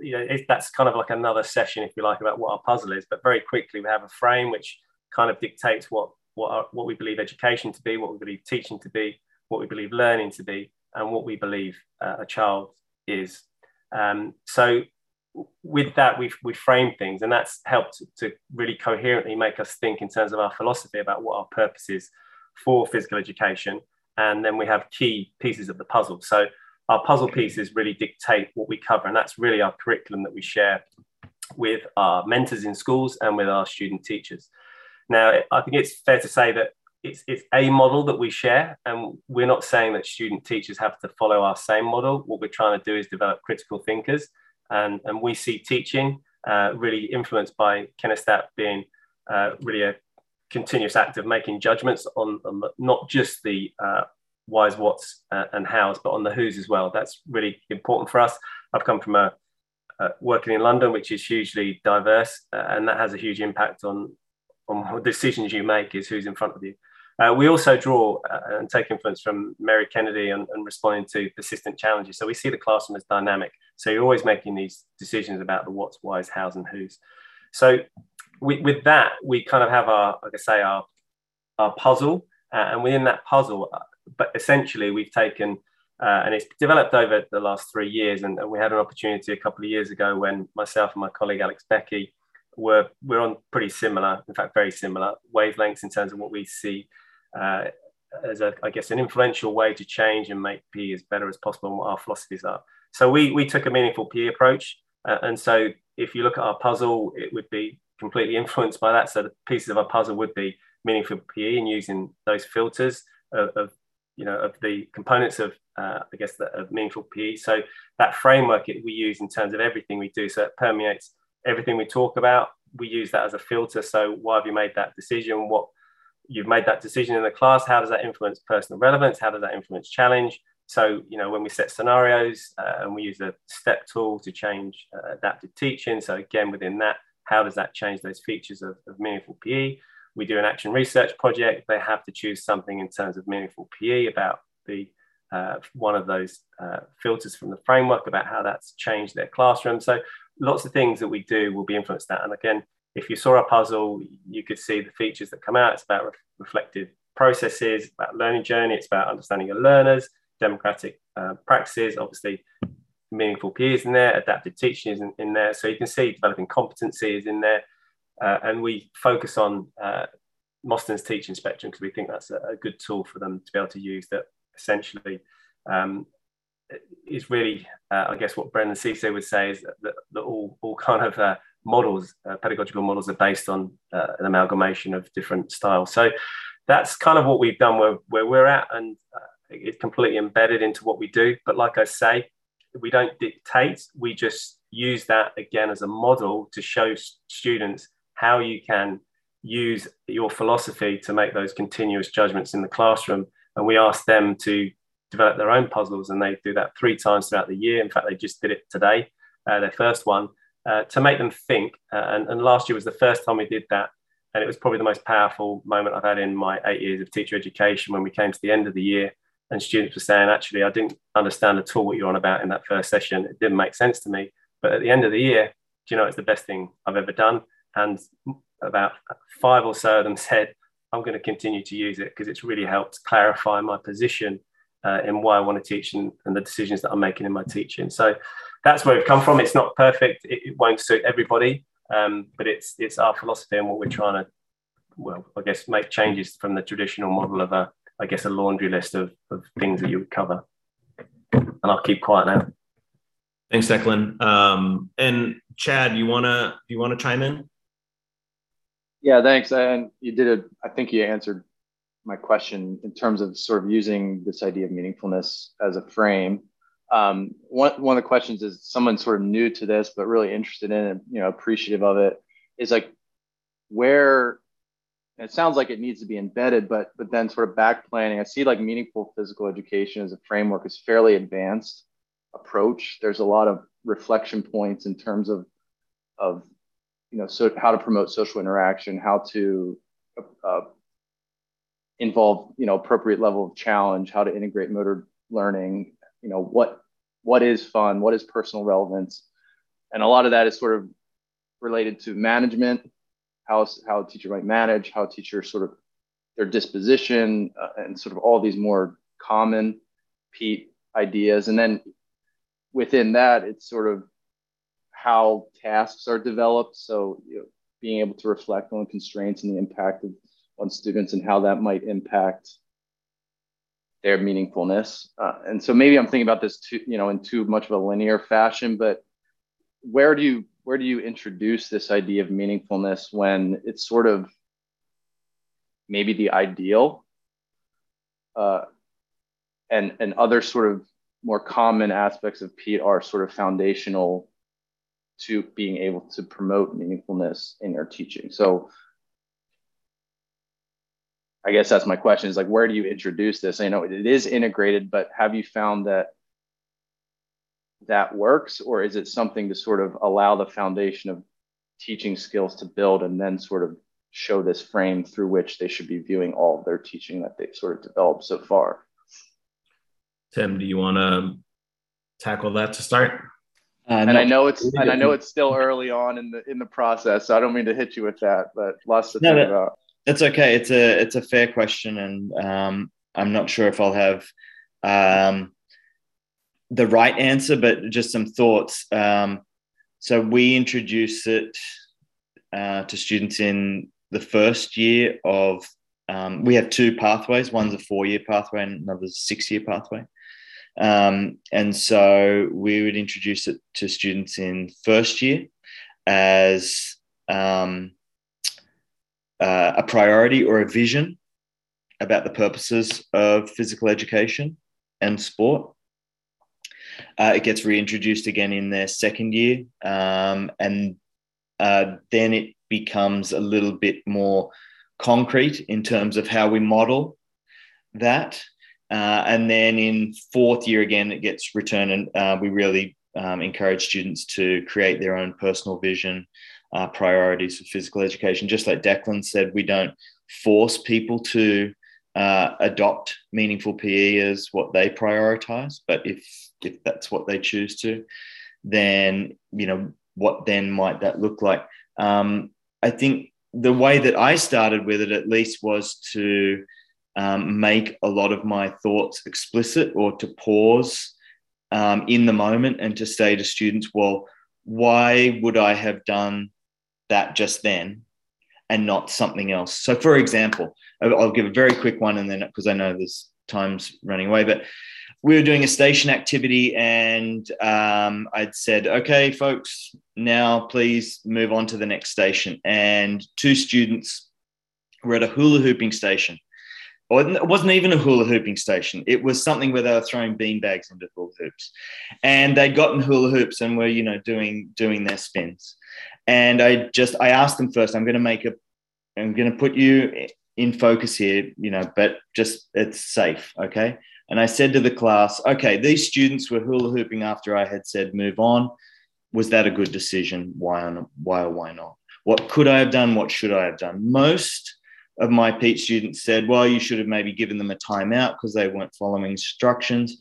you know, that's kind of like another session, if you like, about what our puzzle is. But very quickly, we have a frame which kind of dictates what what, are, what we believe education to be, what we believe teaching to be, what we believe learning to be, and what we believe uh, a child is. Um, so with that, we've, we framed things, and that's helped to really coherently make us think in terms of our philosophy about what our purpose is for physical education. And then we have key pieces of the puzzle. So our puzzle pieces really dictate what we cover, and that's really our curriculum that we share with our mentors in schools and with our student teachers. Now, I think it's fair to say that it's, it's a model that we share, and we're not saying that student teachers have to follow our same model. What we're trying to do is develop critical thinkers, and, and we see teaching uh, really influenced by kinestat being uh, really a continuous act of making judgments on, on not just the uh, whys, whats, uh, and hows, but on the who's as well. That's really important for us. I've come from a working in London, which is hugely diverse, uh, and that has a huge impact on on decisions you make. Is who's in front of you. Uh, we also draw uh, and take influence from Mary Kennedy and, and, responding to persistent challenges. So we see the classroom as dynamic. So you're always making these decisions about the what's, whys, hows, and who's. So we, with that, we kind of have our, like I say, our, our puzzle. Uh, and within that puzzle, uh, but essentially we've taken, uh, and it's developed over the last three years. And, and, we had an opportunity a couple of years ago when myself and my colleague Alex Beckey were, we're on pretty similar, in fact, very similar wavelengths in terms of what we see uh, as a, I guess, an influential way to change and make PE as better as possible and what our philosophies are. So we, we took a meaningful PE approach. Uh, and so if you look at our puzzle, it would be completely influenced by that. So the pieces of our puzzle would be meaningful PE and using those filters of, of you know, of the components of, uh, I guess, the, of meaningful PE. So that framework it, we use in terms of everything we do. So it permeates everything we talk about. We use that as a filter. So why have you made that decision? What you've made that decision in the class. How does that influence personal relevance? How does that influence challenge? So, you know, when we set scenarios uh, and we use a step tool to change uh, adaptive teaching. So again, within that, how does that change those features of, of, meaningful PE? We do an action research project. They have to choose something in terms of meaningful PE about the uh, one of those uh, filters from the framework about how that's changed their classroom. So lots of things that we do will be influenced that. And again, if you saw a puzzle, you could see the features that come out. It's about re- reflective processes, about learning journey. It's about understanding your learners, democratic uh, practices, obviously meaningful peers in there, adaptive teaching is in, in there. So you can see developing competencies in there. Uh, and we focus on uh, Mosston's teaching spectrum because we think that's a, a, good tool for them to be able to use that essentially um, is really, uh, I guess, what Brendan SueSee would say is that, that all, all kind of uh, models, uh, pedagogical models, are based on uh, an amalgamation of different styles. So that's kind of what we've done where, where we're at, and uh, it's completely embedded into what we do. But like I say, we don't dictate, we just use that again as a model to show students how you can use your philosophy to make those continuous judgments in the classroom. And we ask them to develop their own puzzles, and they do that three times throughout the year. In fact, they just did it today, uh, their first one. Uh, to make them think. Uh, and, and, last year was the first time we did that. And it was probably the most powerful moment I've had in my eight years of teacher education when we came to the end of the year and students were saying, actually, I didn't understand at all what you're on about in that first session. It didn't make sense to me. But at the end of the year, do you know, it's the best thing I've ever done. And about five or so of them said, I'm going to continue to use it because it's really helped clarify my position uh, in why I want to teach and, and, the decisions that I'm making in my teaching. So that's where we've come from. It's not perfect. It, it won't suit everybody, um, but it's it's our philosophy and what we're trying to, well, I guess, make changes from the traditional model of a, I guess, a laundry list of, of things that you would cover. And I'll keep quiet now. Thanks, Declan. Um, and Chad, you wanna you wanna chime in? Yeah, thanks. And you did it. I think you answered my question in terms of sort of using this idea of meaningfulness as a frame. Um, one, one of the questions is someone sort of new to this but really interested in it you know appreciative of it is like where it sounds like it needs to be embedded but but then sort of back planning. I see like meaningful physical education as a framework is fairly advanced approach. There's a lot of reflection points in terms of of you know so how to promote social interaction how to uh, involve you know appropriate level of challenge how to integrate motor learning you know what what is fun what is personal relevance. And a lot of that is sort of related to management how, how a teacher might manage how a teacher sort of their disposition uh, and sort of all these more common PETE ideas. And then within that it's sort of how tasks are developed. So you know, being able to reflect on constraints and the impact of, on students and how that might impact their meaningfulness. Uh, and so maybe I'm thinking about this too, you know, in too much of a linear fashion, but where do you where do you introduce this idea of meaningfulness when it's sort of maybe the ideal uh, and and other sort of more common aspects of PETE are sort of foundational to being able to promote meaningfulness in your teaching. So I guess that's my question is like, where do you introduce this? I know it is integrated, but have you found that that works or is it something to sort of allow the foundation of teaching skills to build and then sort of show this frame through which they should be viewing all of their teaching that they've sort of developed so far? Tim, do you want to tackle that to start? Uh, and I know it's and I know it's still early on in the in the process, so I don't mean to hit you with that, but lots to no, think that, about. It's okay. It's a it's a fair question, and um, I'm not sure if I'll have um, the right answer, but just some thoughts. Um, so we introduce it uh, to students in the first year of. Um, we have two pathways. One's a four-year pathway, and another's a six-year pathway. Um, and so we would introduce it to students in first year as um, uh, a priority or a vision about the purposes of physical education and sport. Uh, it gets reintroduced again in their second year, um, and uh, then it becomes a little bit more concrete in terms of how we model that. Uh, and then in fourth year, again, it gets returned, and uh, we really um, encourage students to create their own personal vision, uh, priorities for physical education. Just like Declan said, we don't force people to uh, adopt meaningful PE as what they prioritize, but if if that's what they choose to, then you know what then might that look like? Um, I think the way that I started with it, at least, was to um, make a lot of my thoughts explicit or to pause um, in the moment and to say to students, well, why would I have done that just then and not something else? So, for example, I'll give a very quick one and then because I know this time's running away, but we were doing a station activity and um, I'd said, okay, folks, now please move on to the next station. And two students were at a hula hooping station or it wasn't even a hula hooping station. It was something where they were throwing bean bags into hula hoops, and they'd gotten hula hoops and were you know doing doing their spins. And I just I asked them first. I'm going to make a, I'm going to put you in focus here, you know, but just it's safe, okay. And I said to the class, okay, these students were hula hooping after I had said move on. Was that a good decision? Why, on why or why not? What could I have done? What should I have done? Most of my PETE students said, well, you should have maybe given them a timeout because they weren't following instructions.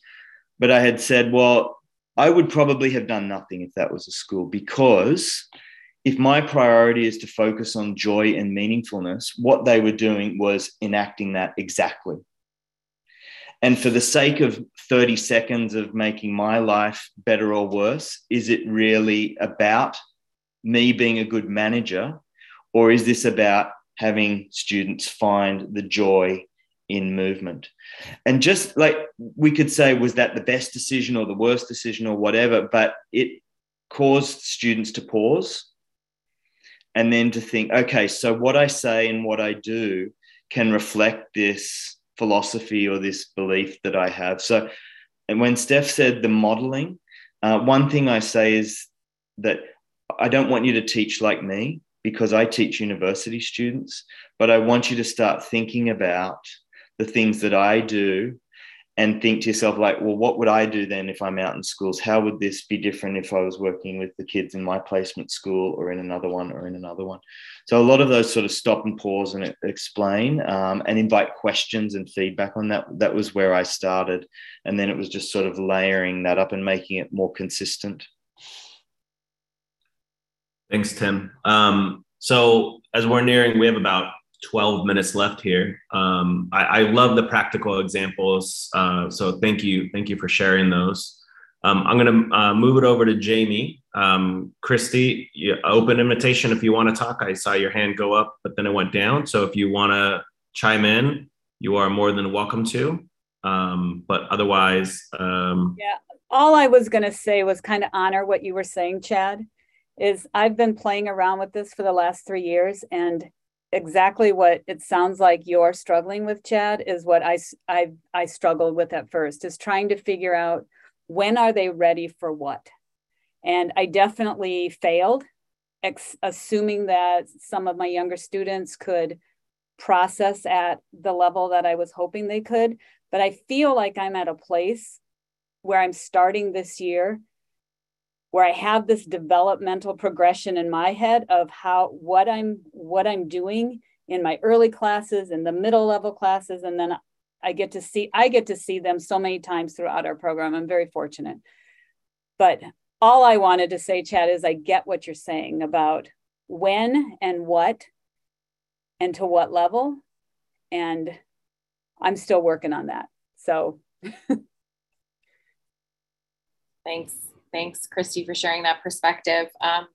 But I had said, well, I would probably have done nothing if that was a school because if my priority is to focus on joy and meaningfulness, what they were doing was enacting that exactly. And for the sake of 30 seconds of making my life better or worse, is it really about me being a good manager? Or is this about having students find the joy in movement. And just like we could say, was that the best decision or the worst decision or whatever, but it caused students to pause and then to think, okay, so what I say and what I do can reflect this philosophy or this belief that I have. So, and when Steph said the modeling, uh, one thing I say is that I don't want you to teach like me because I teach university students, but I want you to start thinking about the things that I do and think to yourself, like, well, what would I do then if I'm out in schools? How would this be different if I was working with the kids in my placement school or in another one or in another one? So, a lot of those sort of stop and pause and explain um, and invite questions and feedback on that. That was where I started. And then it was just sort of layering that up and making it more consistent. Thanks, Tim. Um, so as we're nearing, we have about 12 minutes left here. Um, I, I, love the practical examples. Uh, so thank you. Thank you for sharing those. Um, I'm going to uh, move it over to Jamie. Um, Christy, open invitation if you want to talk. I saw your hand go up, but then it went down. So if you want to chime in, you are more than welcome to. Um, but otherwise, um, yeah, all I was going to say was kind of honor what you were saying, Chad is I've been playing around with this for the last three years and exactly what it sounds like you're struggling with chad is what I, I i struggled with at first is trying to figure out when are they ready for what? And i definitely failed ex- assuming that some of my younger students could process at the level that i was hoping they could but i feel like i'm at a place where i'm starting this year where I have this developmental progression in my head of how what I'm what I'm doing in my early classes and the middle level classes and then I get to see I get to see them so many times throughout our program. I'm very fortunate. But all I wanted to say Chad is I get what you're saying about when and what and to what level and I'm still working on that. So Thanks. Thanks, Christy, for sharing that perspective. Um,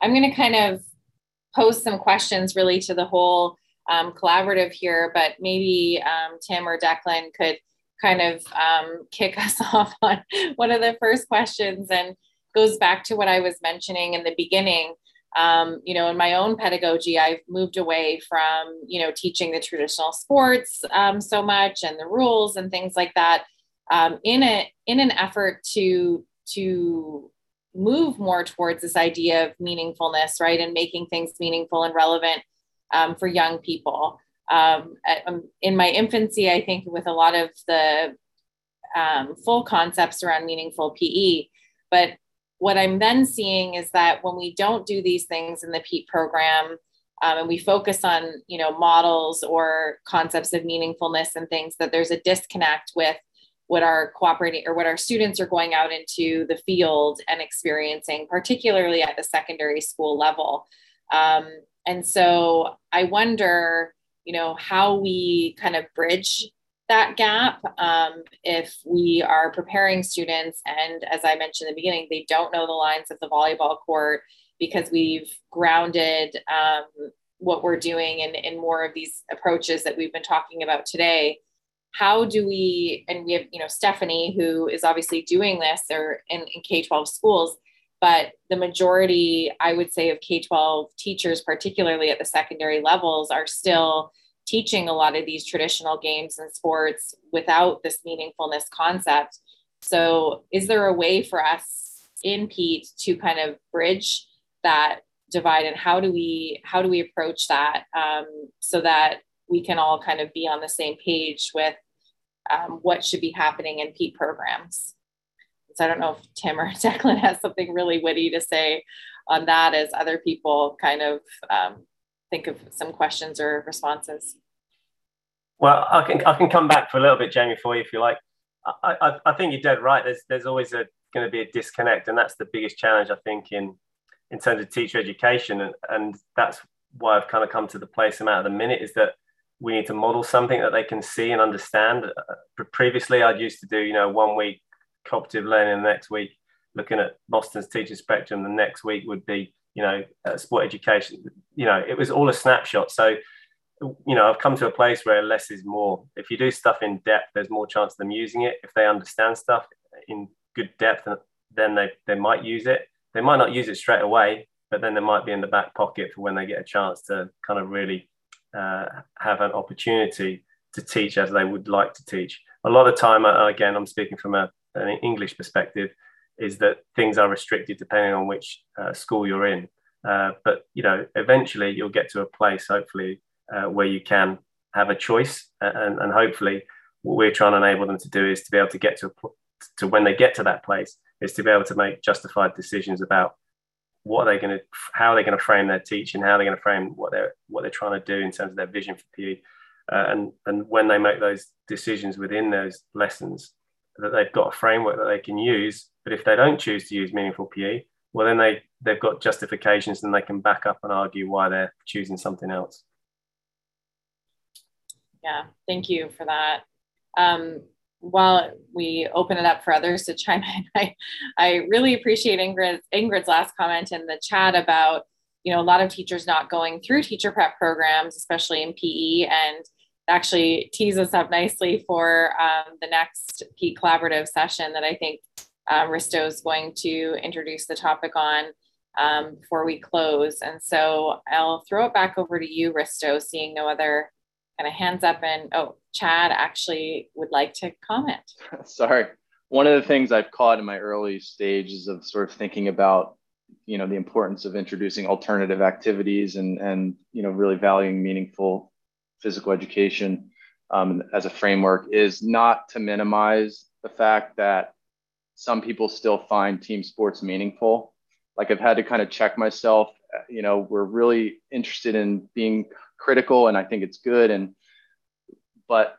I'm going to kind of pose some questions really to the whole um, collaborative here, but maybe um, Tim or Declan could kind of um, kick us off on one of the first questions and goes back to what I was mentioning in the beginning. Um, you know, in my own pedagogy, I've moved away from, you know, teaching the traditional sports um, so much and the rules and things like that um, in a in an effort to to move more towards this idea of meaningfulness, right, and making things meaningful and relevant um, for young people. Um, um, in my infancy, I think with a lot of the um, full concepts around meaningful PE, but what I'm then seeing is that when we don't do these things in the PETE program, um, and we focus on you know models or concepts of meaningfulness and things, that there's a disconnect with what our cooperating or what our students are going out into the field and experiencing, particularly at the secondary school level. Um, and so I wonder, you know, how we kind of bridge that gap um, if we are preparing students and as i mentioned in the beginning they don't know the lines of the volleyball court because we've grounded um, what we're doing in, in more of these approaches that we've been talking about today how do we and we have you know stephanie who is obviously doing this or in, in k-12 schools but the majority i would say of k-12 teachers particularly at the secondary levels are still teaching a lot of these traditional games and sports without this meaningfulness concept. So is there a way for us in PETE to kind of bridge that divide and how do we how do we approach that um, so that we can all kind of be on the same page with um, what should be happening in PETE programs. So I don't know if Tim or Declan has something really witty to say on that as other people kind of um, think of some questions or responses. Well, I can I can come back for a little bit, Jamie, for you if you like. I, I, I think you're dead right. There's there's always a going to be a disconnect, and that's the biggest challenge I think in in terms of teacher education, and, and that's why I've kind of come to the place I'm at the minute is that we need to model something that they can see and understand. Uh, previously, I'd used to do, you know, one week cooperative learning, the next week looking at Mosston's teacher spectrum, the next week would be, you know, uh, sport education. You know, it was all a snapshot. So, you know, I've come to a place where less is more. If you do stuff in depth, there's more chance of them using it. If they understand stuff in good depth, then they, they might use it. They might not use it straight away, but then they might be in the back pocket for when they get a chance to kind of really uh, have an opportunity to teach as they would like to teach. A lot of time, uh, again, I'm speaking from a, an English perspective, is that things are restricted depending on which uh, school you're in. Uh, but you know, eventually you'll get to a place, hopefully, uh, where you can have a choice, and, and hopefully, what we're trying to enable them to do is to be able to get to a, to when they get to that place is to be able to make justified decisions about what are they going to how are they going to frame their teaching? How are they going to frame what they're what they're trying to do in terms of their vision for pe uh, and and when they make those decisions within those lessons that they've got a framework that they can use but if they don't choose to use meaningful pe well then they they've got justifications and they can back up and argue why they're choosing something else. Yeah thank you for that. Um, while we open it up for others to chime in, I, I really appreciate Ingrid, Ingrid's last comment in the chat about, you know, a lot of teachers not going through teacher prep programs, especially in PE, and actually tease us up nicely for um, the next PE collaborative session that I think uh, Risto is going to introduce the topic on. um, before we close. And so I'll throw it back over to you, Risto, seeing no other kind of hands up. And oh, Chad actually would like to comment. Sorry. One of the things I've caught in my early stages of sort of thinking about, you know, the importance of introducing alternative activities and, and you know, really valuing meaningful physical education um, as a framework is not to minimize the fact that some people still find team sports meaningful. Like I've had to kind of check myself. You know, we're really interested in being critical, and I think it's good. And but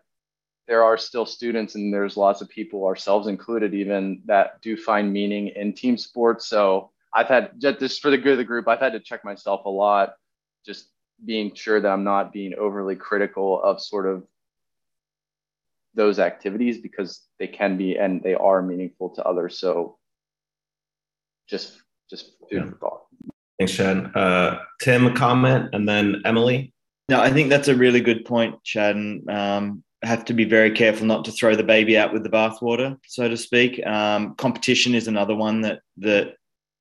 there are still students, and there's lots of people, ourselves included, even that do find meaning in team sports. So I've had just for the good of the group, I've had to check myself a lot, just being sure that I'm not being overly critical of sort of those activities because they can be and they are meaningful to others. So just just food yeah. for thought. Thanks, Chad. Uh, Tim, a comment, and then Emily. No, I think that's a really good point, Chad. And um, have to be very careful not to throw the baby out with the bathwater, so to speak. Um, competition is another one that that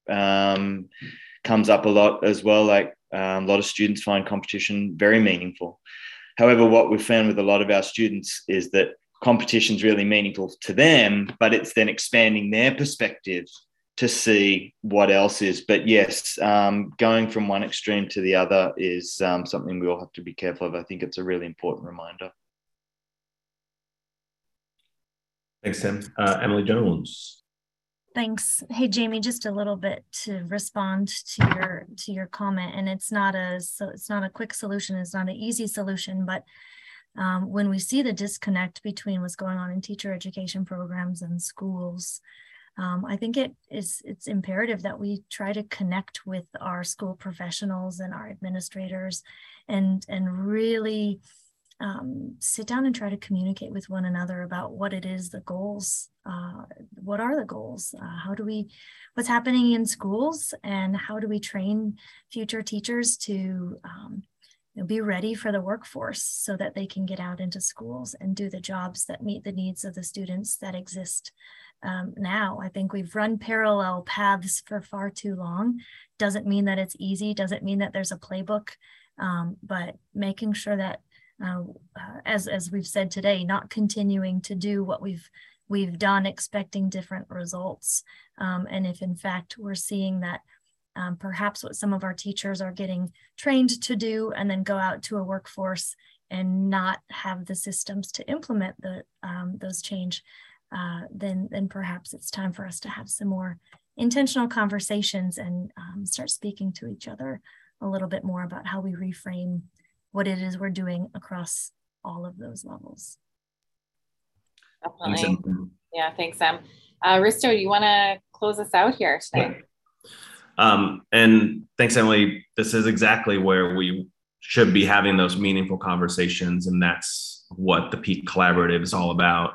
um, comes up a lot as well. Like um, a lot of students find competition very meaningful. However, what we've found with a lot of our students is that competition is really meaningful to them, but it's then expanding their perspective to see what else is. But yes, um, going from one extreme to the other is um, something we all have to be careful of. I think it's a really important reminder. Thanks, Tim. Uh, Emily Jones. Thanks. Hey, Jamie, just a little bit to respond to your to your comment, and it's not a so it's not a quick solution. It's not an easy solution, but um, when we see the disconnect between what's going on in teacher education programs and schools, um, I think it is it's imperative that we try to connect with our school professionals and our administrators, and and really um, sit down and try to communicate with one another about what it is the goals uh, what are the goals? Uh, how do we what's happening in schools and how do we train future teachers to um, you know, be ready for the workforce so that they can get out into schools and do the jobs that meet the needs of the students that exist um, now. I think we've run parallel paths for far too long. Doesn't mean that it's easy, doesn't mean that there's a playbook, um, but making sure that, uh, uh, as, as we've said today, not continuing to do what we've we've done expecting different results. Um, and if in fact we're seeing that um, perhaps what some of our teachers are getting trained to do and then go out to a workforce and not have the systems to implement the um, those change, uh, then then perhaps it's time for us to have some more intentional conversations and um, start speaking to each other a little bit more about how we reframe what it is we're doing across all of those levels. Definitely. Yeah, thanks, Sam. Uh, Risto, do you want to close us out here today? Um, and thanks, Emily. This is exactly where we should be having those meaningful conversations. And that's what the PETE Collaborative is all about.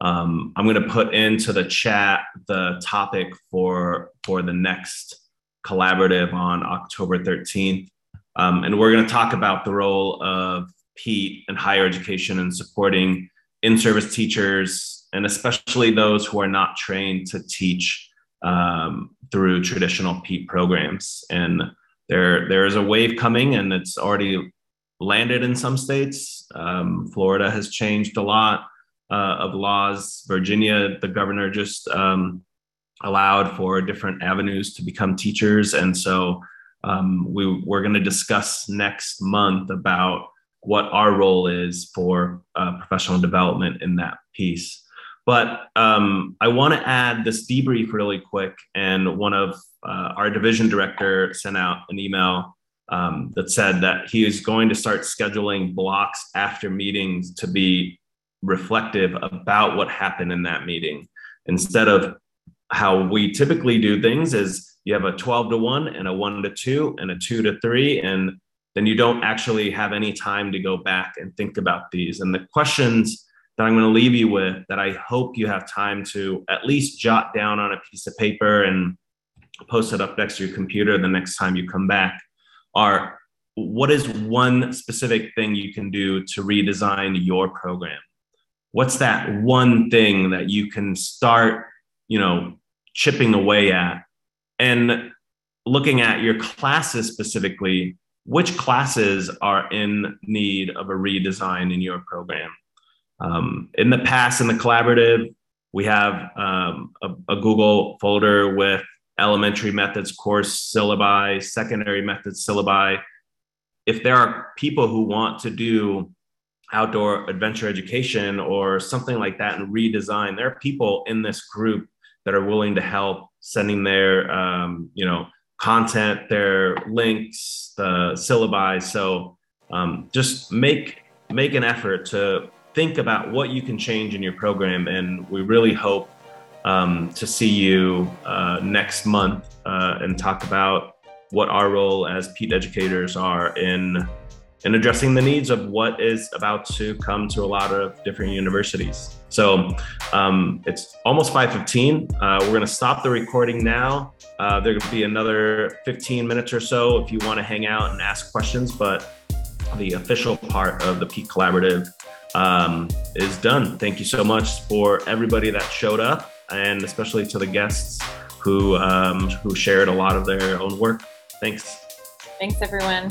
Um, I'm going to put into the chat the topic for, for the next collaborative on October 13th. Um, and we're going to talk about the role of PETE in higher education and supporting in service teachers, and especially those who are not trained to teach um, through traditional PETE programs. And there, there is a wave coming, and it's already landed in some states. Um, Florida has changed a lot uh, of laws. Virginia, the governor just um, allowed for different avenues to become teachers. And so um, we, we're going to discuss next month about what our role is for uh, professional development in that piece. But um, I want to add this debrief really quick. And one of uh, our division director sent out an email um, that said that he is going to start scheduling blocks after meetings to be reflective about what happened in that meeting instead of how we typically do things is you have a 12 to 1 and a 1 to 2 and a 2 to 3 and then you don't actually have any time to go back and think about these and the questions that I'm going to leave you with that I hope you have time to at least jot down on a piece of paper and post it up next to your computer the next time you come back are what is one specific thing you can do to redesign your program? What's that one thing that you can start, you know, chipping away at? And looking at your classes specifically, which classes are in need of a redesign in your program? Um, in the past, in the collaborative, we have um, a, a, Google folder with elementary methods course syllabi, secondary methods syllabi. If there are people who want to do outdoor adventure education or something like that and redesign, there are people in this group that are willing to help sending their, um, you know, content, their links, the syllabi. So um, just make make an effort to think about what you can change in your program. And we really hope um, to see you uh, next month uh, and talk about what our role as PETE educators are in in addressing the needs of what is about to come to a lot of different universities. So um, it's almost 5.15. Uh, we're going to stop the recording now. Uh, there will be another 15 minutes or so if you want to hang out and ask questions, but the official part of the PETE Collaborative um, is done. Thank you so much for everybody that showed up, and especially to the guests who um, who shared a lot of their own work. Thanks. Thanks, everyone.